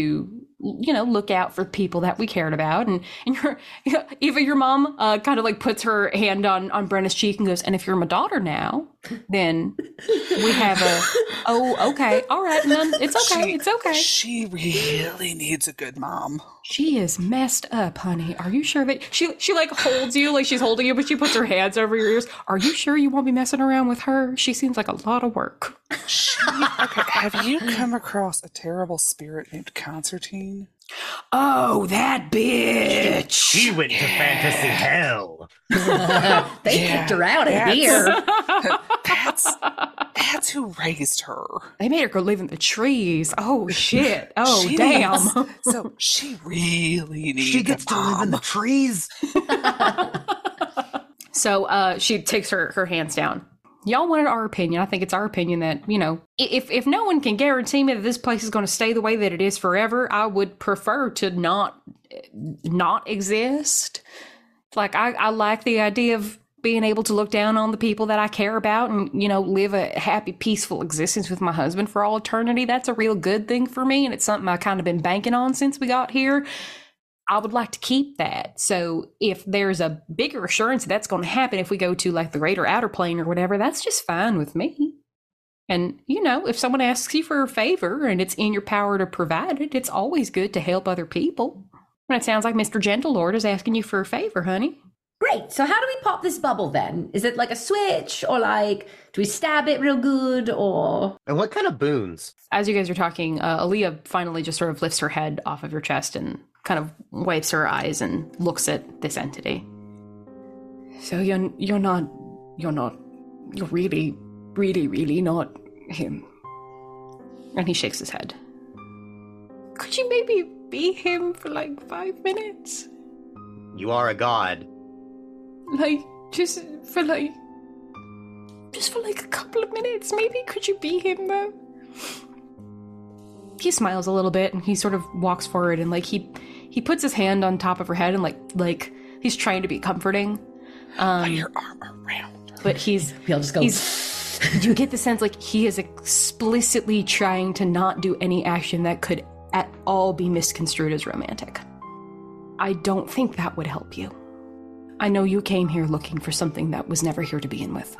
Speaker 1: you know, look out for people that we cared about. And, and your, (laughs) Aoife, your mom, uh, kind of like puts her hand on, on Brenna's cheek and goes, and if you're my daughter now, then we have a, (laughs) oh, okay. All right. None, it's okay.
Speaker 4: She-
Speaker 1: it's okay.
Speaker 4: She really needs a good mom.
Speaker 1: She is messed up, honey. Are you sure that she, she like holds you like she's holding you, but she puts her hands over your ears. Are you sure you won't be messing around with her? She seems like a lot of work. (laughs)
Speaker 4: Okay, have you come across a terrible spirit named Concertine?
Speaker 1: Oh, that bitch.
Speaker 2: She went to fantasy hell. (laughs)
Speaker 3: they
Speaker 4: Yeah,
Speaker 3: kicked her out of
Speaker 4: that's-
Speaker 3: here.
Speaker 4: That's that's who raised her.
Speaker 1: They made her go live in the trees. Oh shit. (laughs) Oh
Speaker 4: She
Speaker 1: damn.
Speaker 4: needs- so she really needs.
Speaker 2: She gets
Speaker 4: a
Speaker 2: to live in the trees. (laughs)
Speaker 1: so uh she takes her her hands down. Y'all wanted our opinion. I think it's our opinion that, you know, if if no one can guarantee me that this place is going to stay the way that it is forever, I would prefer to not not exist. Like I, I like the idea of being able to look down on the people that I care about and, you know, live a happy, peaceful existence with my husband for all eternity. That's a real good thing for me. And it's something I kind of been banking on since we got here. I would like to keep that. So if there's a bigger assurance that that's going to happen if we go to like the greater outer plane or whatever, that's just fine with me. And, you know, if someone asks you for a favor and it's in your power to provide it, it's always good to help other people. And it sounds like Mr. Gentle Lord is asking you for a favor, honey.
Speaker 3: Great. So how do we pop this bubble then? Is it like a switch or like do we stab it real good or
Speaker 2: And what kind of boons?
Speaker 1: As you guys are talking, uh, Aaliyah finally just sort of lifts her head off of your chest and kind of wipes her eyes and looks at this entity. So you're you're not you're not you're really really really not him. And he shakes his head. Could you maybe be him for like five minutes?
Speaker 5: You are a god.
Speaker 1: Like just for like just for like a couple of minutes, maybe? Could you be him though? He smiles a little bit and he sort of walks forward and like he he puts his hand on top of her head and like like he's trying to be comforting. Um,
Speaker 4: Put your arm around.
Speaker 1: but he's
Speaker 3: We all just go.
Speaker 1: he's you get the sense like he is explicitly trying to not do any action that could at all be misconstrued as romantic. I don't think that would help you. I know you came here looking for something that was never here to begin with.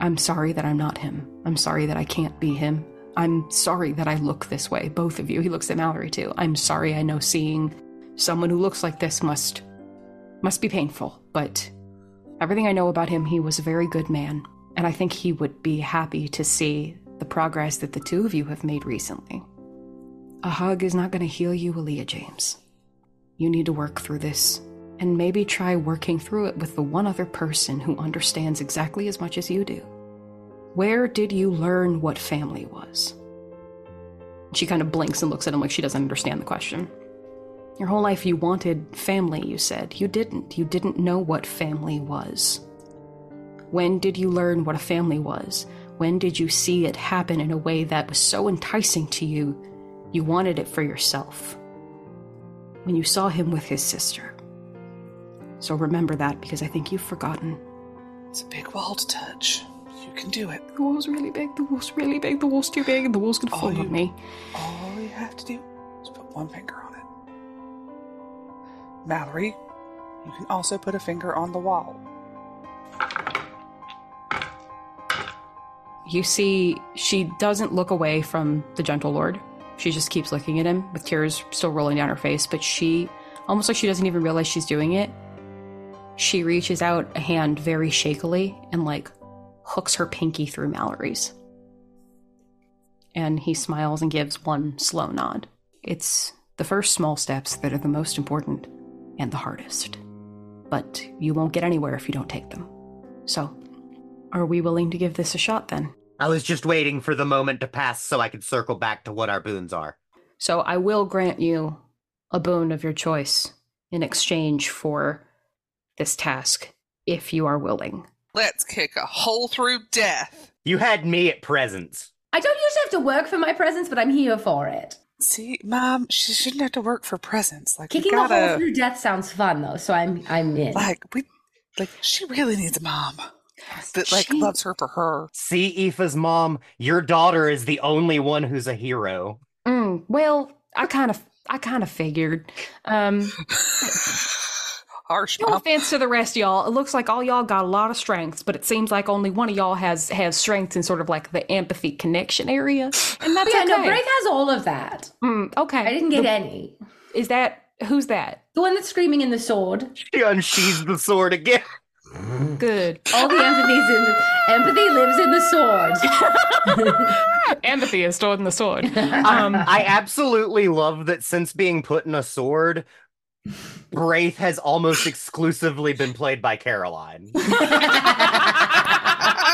Speaker 1: I'm sorry that I'm not him. I'm sorry that I can't be him. I'm sorry that I look this way, both of you. He looks at Mallory too. I'm sorry I know seeing someone who looks like this must must be painful, but everything I know about him, he was a very good man, and I think he would be happy to see the progress that the two of you have made recently. A hug is not going to heal you, Aaliyah James. You need to work through this, and maybe try working through it with the one other person who understands exactly as much as you do. Where did you learn what family was? She kind of blinks and looks at him like she doesn't understand the question. Your whole life you wanted family, you said. You didn't. You didn't know what family was. When did you learn what a family was? When did you see it happen in a way that was so enticing to you, you wanted it for yourself? When you saw him with his sister. So remember that because I think you've forgotten.
Speaker 4: It's a big wall to touch. You can do it.
Speaker 1: The wall's really big, the wall's really big, the wall's too big, and the wall's gonna fall on me.
Speaker 4: All you have to do is put one finger on it. Mallory, you can also put a finger on the wall.
Speaker 1: You see, she doesn't look away from the Gentle Lord. She just keeps looking at him with tears still rolling down her face, but she, almost like she doesn't even realize she's doing it, she reaches out a hand very shakily and, like, hooks her pinky through Mallory's. And he smiles and gives one slow nod. It's the first small steps that are the most important and the hardest. But you won't get anywhere if you don't take them. So, are we willing to give this a shot then?
Speaker 5: I was just waiting for the moment to pass so I could circle back to what our boons are.
Speaker 1: So I will grant you a boon of your choice in exchange for this task, if you are willing.
Speaker 4: Let's kick a hole through death.
Speaker 5: You had me at presents.
Speaker 3: I don't usually have to work for my presents, but I'm here for it.
Speaker 4: See, Mom, she shouldn't have to work for presents. Like, we
Speaker 3: Kicking a hole
Speaker 4: gotta,
Speaker 3: through death sounds fun though, so I'm I'm in.
Speaker 4: like, we, like, she really needs a mom that, like,
Speaker 1: She-
Speaker 4: loves her for her.
Speaker 5: See, Aoife's mom, your daughter is the only one who's a hero.
Speaker 1: Mm, well, I kind of, I kind of figured. Um, (laughs)
Speaker 4: Harsh,
Speaker 1: no
Speaker 4: Mom.
Speaker 1: offense to the rest of y'all. It looks like all y'all got a lot of strengths, but it seems like only one of y'all has has strengths in sort of like the empathy connection area, and that's
Speaker 3: yeah,
Speaker 1: okay.
Speaker 3: no, Braith has all of that.
Speaker 1: Mm, okay,
Speaker 3: I didn't get
Speaker 1: The-
Speaker 3: any.
Speaker 1: Is that who's that?
Speaker 3: The one that's screaming in the sword.
Speaker 5: She unsheathes the sword again.
Speaker 1: Good.
Speaker 3: All the empathy's in the empathy lives in the sword. (laughs)
Speaker 1: empathy is stored in the sword. (laughs) Um,
Speaker 5: I absolutely love that since being put in a sword, Braith has almost exclusively been played by Caroline. (laughs)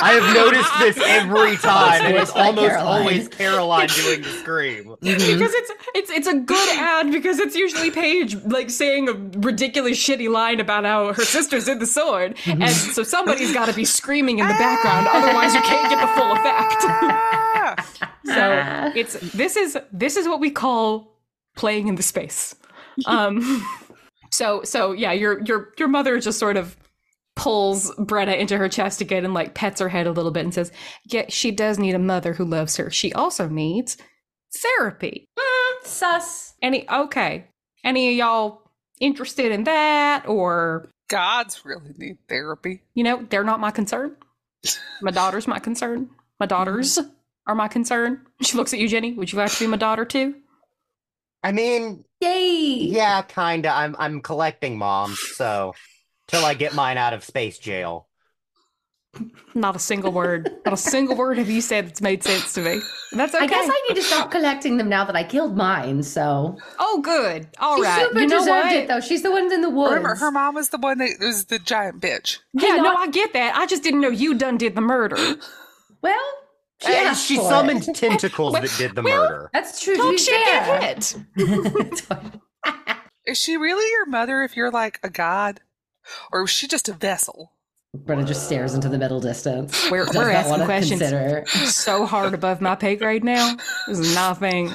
Speaker 5: I have noticed this every time, and it's almost
Speaker 3: Caroline.
Speaker 5: always Caroline doing the scream.
Speaker 1: because it's it's it's a good ad because it's usually Paige like saying a ridiculous shitty line about how her sister's in the sword, and so somebody's got to be screaming in the background, otherwise you can't get the full effect.
Speaker 4: Ah! (laughs)
Speaker 1: so it's this is this is what we call playing in the space. Um, so so yeah, your your your mother just sort of pulls Brenna into her chest again and like pets her head a little bit and says, "Yeah, she does need a mother who loves her. She also needs therapy."
Speaker 3: Sus.
Speaker 1: Any okay? Any of y'all interested in that, or
Speaker 4: Gods really need therapy.
Speaker 1: you know, they're not my concern. My daughter's my concern. My daughters are my concern. She looks at you, Djinny. Would you like to be my daughter too?
Speaker 5: I mean,
Speaker 3: Yay.
Speaker 5: yeah, kinda. I'm I'm collecting moms, so till I get mine out of space jail.
Speaker 1: Not a single word. Not a single word have you said that's made sense to me. That's okay.
Speaker 3: I guess I need to stop collecting them now that I killed mine. So
Speaker 1: oh, good. All
Speaker 3: she
Speaker 1: right.
Speaker 3: super
Speaker 1: You know
Speaker 3: deserved
Speaker 1: what?
Speaker 3: it, though. She's the one in the woods.
Speaker 4: Remember, her mom was the one that was the giant bitch.
Speaker 1: Yeah,
Speaker 3: know
Speaker 1: no. I get that. I just didn't know you done did the murder.
Speaker 3: Well, she,
Speaker 5: And she summoned
Speaker 3: it.
Speaker 5: tentacles that did the
Speaker 1: well,
Speaker 5: murder.
Speaker 3: That's true. to
Speaker 1: Talk
Speaker 3: be
Speaker 1: shit, get hit.
Speaker 4: Is she really your mother if you're like a god? Or was she just a vessel?
Speaker 3: Brenna just stares into the middle distance.
Speaker 1: We're,
Speaker 3: Does
Speaker 1: we're
Speaker 3: not
Speaker 1: asking questions
Speaker 3: Consider.
Speaker 1: so hard above my pay grade now. This is not. Mm,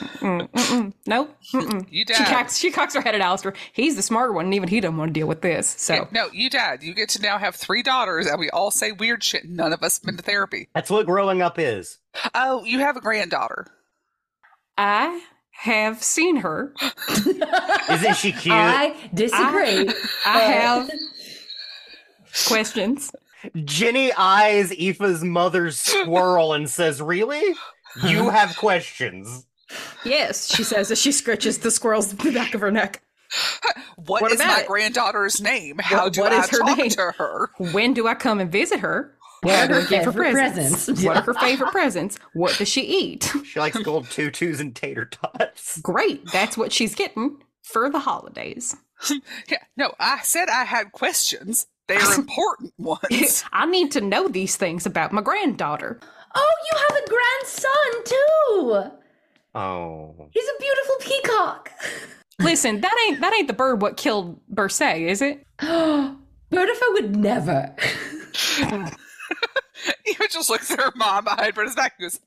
Speaker 1: mm-mm. Nope. Mm-mm.
Speaker 4: You
Speaker 1: She
Speaker 4: died.
Speaker 1: cocks, she cocks her head at Alistair. He's the smarter one, and even he doesn't want to deal with this. So
Speaker 4: Yeah, no, you died. You get to now have three daughters, and we all say weird shit. None of us been to therapy.
Speaker 5: That's what growing up is.
Speaker 4: Oh, you have a granddaughter.
Speaker 1: I have seen her.
Speaker 5: Isn't she cute?
Speaker 3: I disagree.
Speaker 1: I have questions.
Speaker 5: Djinny eyes Aoife's mother's squirrel and says, Really? You (laughs) have questions.
Speaker 1: Yes, she says as she scratches the squirrel's the back of her neck.
Speaker 4: what
Speaker 1: What
Speaker 4: is my
Speaker 1: it?
Speaker 4: granddaughter's name? How
Speaker 1: What-
Speaker 4: do
Speaker 1: what
Speaker 4: I
Speaker 1: is her
Speaker 4: talk
Speaker 1: name?
Speaker 4: to her?
Speaker 1: When do I come and visit her?
Speaker 3: What
Speaker 1: What
Speaker 3: are her
Speaker 1: her
Speaker 3: favorite
Speaker 1: presents?
Speaker 3: presents?
Speaker 1: What are her favorite presents? What does she eat?
Speaker 5: She likes gold tutus and tater tots.
Speaker 1: Great, that's what she's getting for the holidays. (laughs)
Speaker 4: Yeah, no, I said I had questions. They're important ones. (laughs)
Speaker 1: I need to know these things about my granddaughter.
Speaker 3: Oh, you have a grandson too.
Speaker 5: Oh.
Speaker 3: He's a beautiful peacock. (laughs)
Speaker 1: Listen, that ain't that ain't the bird what killed Bersay, is it? (gasps)
Speaker 3: Bertifa would never. (laughs)
Speaker 4: Aoife just looks at her mom behind Britta's back and goes,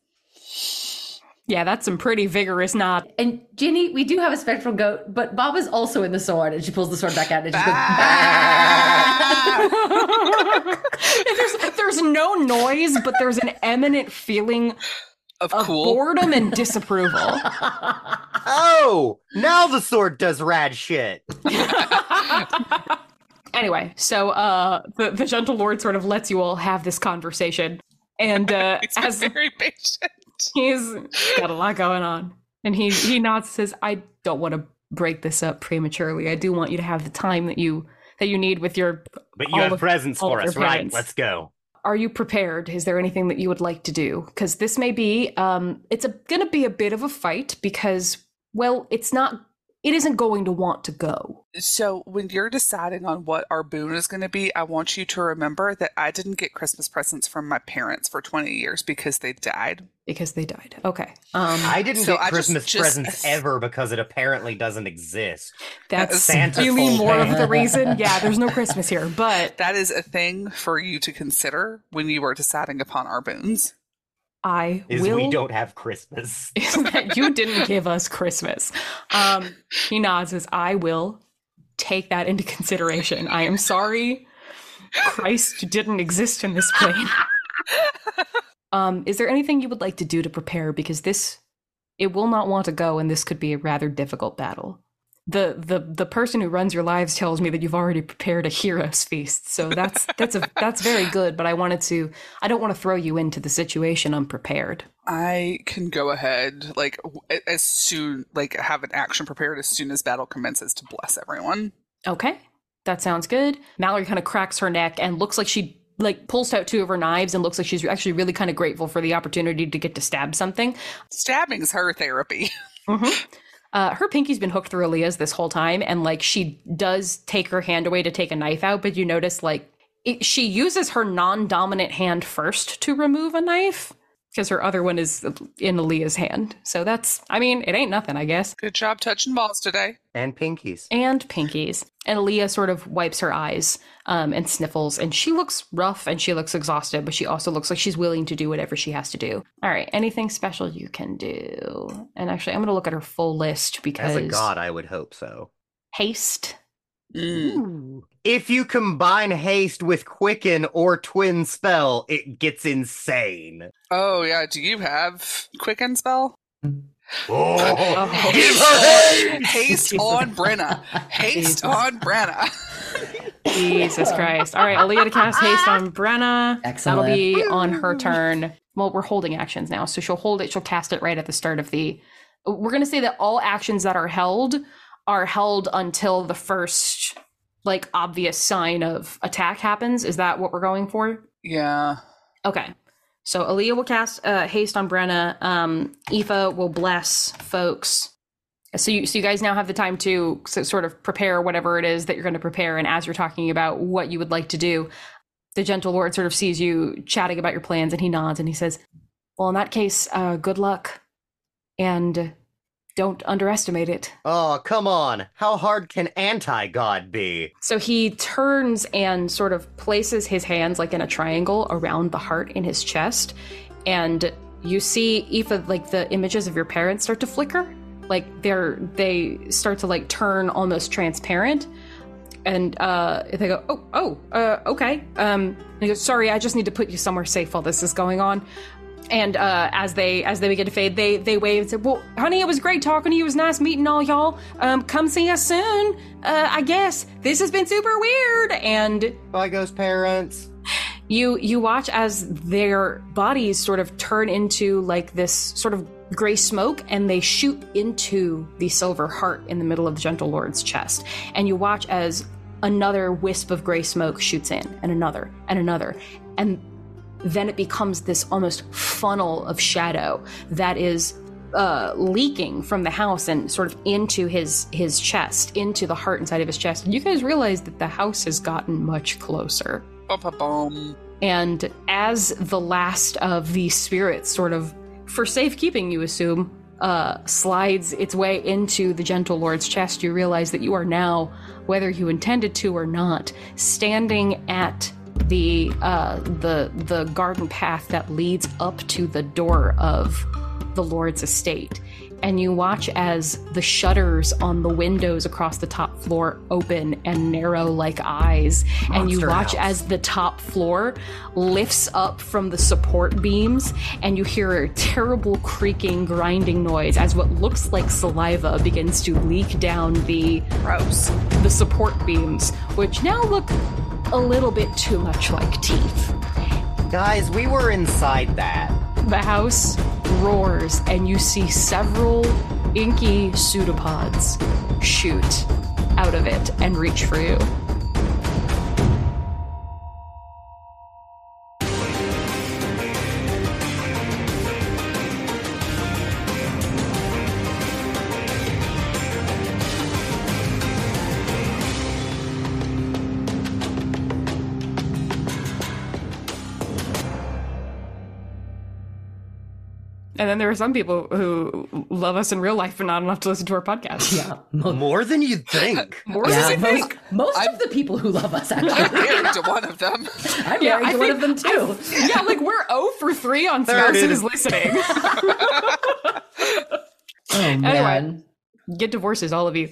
Speaker 1: Yeah, that's some pretty vigorous nod.
Speaker 3: And Djinny, we do have a spectral goat, but Bob is also in the sword, and she pulls the sword back out and she goes, (laughs)
Speaker 1: there's there's no noise, but there's an eminent feeling
Speaker 4: of
Speaker 1: of
Speaker 4: cool.
Speaker 1: boredom and disapproval.
Speaker 5: Oh! Now the sword does rad shit. (laughs)
Speaker 1: anyway, so uh the, the gentle lord sort of lets you all have this conversation. And uh (laughs)
Speaker 4: He's been
Speaker 1: as
Speaker 4: very patient. (laughs)
Speaker 1: he's got a lot going on. And he he nods and says, I don't want to break this up prematurely. I do want you to have the time that you that you need with your
Speaker 5: But you have
Speaker 1: of-
Speaker 5: presents for us, right? Let's go.
Speaker 1: are you prepared? Is there anything that you would like to do? Because this may be, um, it's a, gonna be a bit of a fight because, well, it's not, it isn't going to want to go.
Speaker 4: So when you're deciding on what our boon is going to be, I want you to remember that I didn't get Christmas presents from my parents for 20 years because they died.
Speaker 1: Because they died. Okay. Um,
Speaker 5: I didn't
Speaker 4: So
Speaker 5: get
Speaker 4: I
Speaker 5: Christmas
Speaker 4: just-
Speaker 5: presents (laughs) ever because it apparently doesn't exist.
Speaker 1: that's
Speaker 5: Santa
Speaker 1: really
Speaker 5: told
Speaker 1: more of the (laughs) reason. Yeah, there's no Christmas here, but
Speaker 4: That is a thing for you to consider when you are deciding upon our boons.
Speaker 1: I
Speaker 5: Is
Speaker 1: will.
Speaker 5: we don't have Christmas.
Speaker 1: is (laughs) that you didn't give us Christmas. Um, he nods as I will take that into consideration. I am sorry. Christ didn't exist in this plane. (laughs) Um, is there anything you would like to do to prepare? Because this, it will not want to go, and this could be a rather difficult battle. The the the person who runs your lives tells me that you've already prepared a hero's feast, so that's (laughs) that's a that's very good. But I wanted to, I don't want to throw you into the situation unprepared.
Speaker 4: I can go ahead, like, as soon, like, have an action prepared as soon as battle commences to bless everyone.
Speaker 1: Okay, that sounds good. Mallory kind of cracks her neck and looks like she like pulls out two of her knives and looks like she's actually really kind of grateful for the opportunity to get to stab something.
Speaker 4: Stabbing's her therapy. (laughs) Mm-hmm.
Speaker 1: Uh, her pinky's been hooked through Aaliyah's this whole time, and like she does take her hand away to take a knife out, but you notice like it, she uses her non-dominant hand first to remove a knife because her other one is in Aaliyah's hand. So that's, I mean, it ain't nothing, I guess.
Speaker 4: Good job touching balls today.
Speaker 5: And pinkies.
Speaker 1: and pinkies. And Aaliyah sort of wipes her eyes um, and sniffles, and she looks rough and she looks exhausted, but she also looks like she's willing to do whatever she has to do. All right, anything special you can do? And actually, I'm going to look at her full list because
Speaker 5: As a god, I would hope so.
Speaker 1: haste.
Speaker 4: Mm.
Speaker 5: If you combine haste with quicken or twin spell, it gets insane.
Speaker 4: Oh, yeah. Do you have Quicken spell? (laughs)
Speaker 5: Oh, give
Speaker 4: Haste
Speaker 5: her
Speaker 4: on,
Speaker 5: haste!
Speaker 4: haste on Brenna. (laughs) Haste on Brenna.
Speaker 1: Jesus Christ. All right, Aaliyah to cast haste on Brenna.
Speaker 3: Excellent.
Speaker 1: That'll be on her turn. Well, we're holding actions now, so she'll hold it. She'll cast it right at the start of the. We're going to say that all actions that are held are held until the first, like, obvious sign of attack happens. Is that what we're going for?
Speaker 4: Yeah.
Speaker 1: Okay. So Aaliyah will cast uh, haste on Brenna. Um, Aoife will bless folks. So you, so you guys now have the time to so sort of prepare whatever it is that you're going to prepare. And as you're talking about what you would like to do, the gentle lord sort of sees you chatting about your plans, and he nods and he says, "Well, in that case, uh, good luck, and don't underestimate it."
Speaker 5: Oh, come on. How hard can anti-god be?
Speaker 1: So he turns and sort of places his hands like in a triangle around the heart in his chest, and you see Aoife, like the images of your parents start to flicker, like they're they start to like turn almost transparent, and uh, they go, "Oh, oh, uh, okay." Um, and he goes, "Sorry, I just need to put you somewhere safe while this is going on." And uh, as they as they begin to fade, they they wave and say, "Well, honey, it was great talking to you. It was nice meeting all y'all. Um, come see us soon. Uh, I guess this has been super weird." And
Speaker 5: Bye, ghost parents.
Speaker 1: you you watch as their bodies sort of turn into like this sort of gray smoke and they shoot into the silver heart in the middle of the gentle lord's chest and you watch as another wisp of gray smoke shoots in and another and another and then it becomes this almost funnel of shadow that is uh, leaking from the house and sort of into his his chest, into the heart inside of his chest. And you guys realize that the house has gotten much closer.
Speaker 4: Bum, bum, bum.
Speaker 1: And as the last of the spirits, sort of for safekeeping, you assume, uh, slides its way into the gentle lord's chest, you realize that you are now, whether you intended to or not, standing at the uh, the the garden path that leads up to the door of the lord's estate. And you watch as the shutters on the windows across the top floor open and narrow like eyes. and you watch
Speaker 5: House.
Speaker 1: as the top floor lifts up from the support beams, and you hear a terrible creaking, grinding noise as what looks like saliva begins to leak down the
Speaker 4: Gross.
Speaker 1: the support beams, which now look a little bit too much like teeth.
Speaker 5: Guys, we were inside that.
Speaker 1: The house roars, and you see several inky pseudopods shoot out of it and reach for you. And then there are some people who love us in real life, but not enough to listen to our podcast.
Speaker 3: Yeah. Mo-
Speaker 5: More than you'd think. (laughs)
Speaker 1: More
Speaker 3: yeah,
Speaker 1: than I
Speaker 3: most,
Speaker 1: think.
Speaker 3: most of the people who love us
Speaker 4: I'm
Speaker 3: actually.
Speaker 4: married to one of them. (laughs)
Speaker 3: I'm
Speaker 1: Yeah,
Speaker 3: married
Speaker 1: I
Speaker 3: to one of them too.
Speaker 1: Yeah, like we're 0 for 3 on
Speaker 5: There
Speaker 1: spouses
Speaker 5: is.
Speaker 1: listening. (laughs)
Speaker 3: Oh man.
Speaker 1: Get divorces, all of you.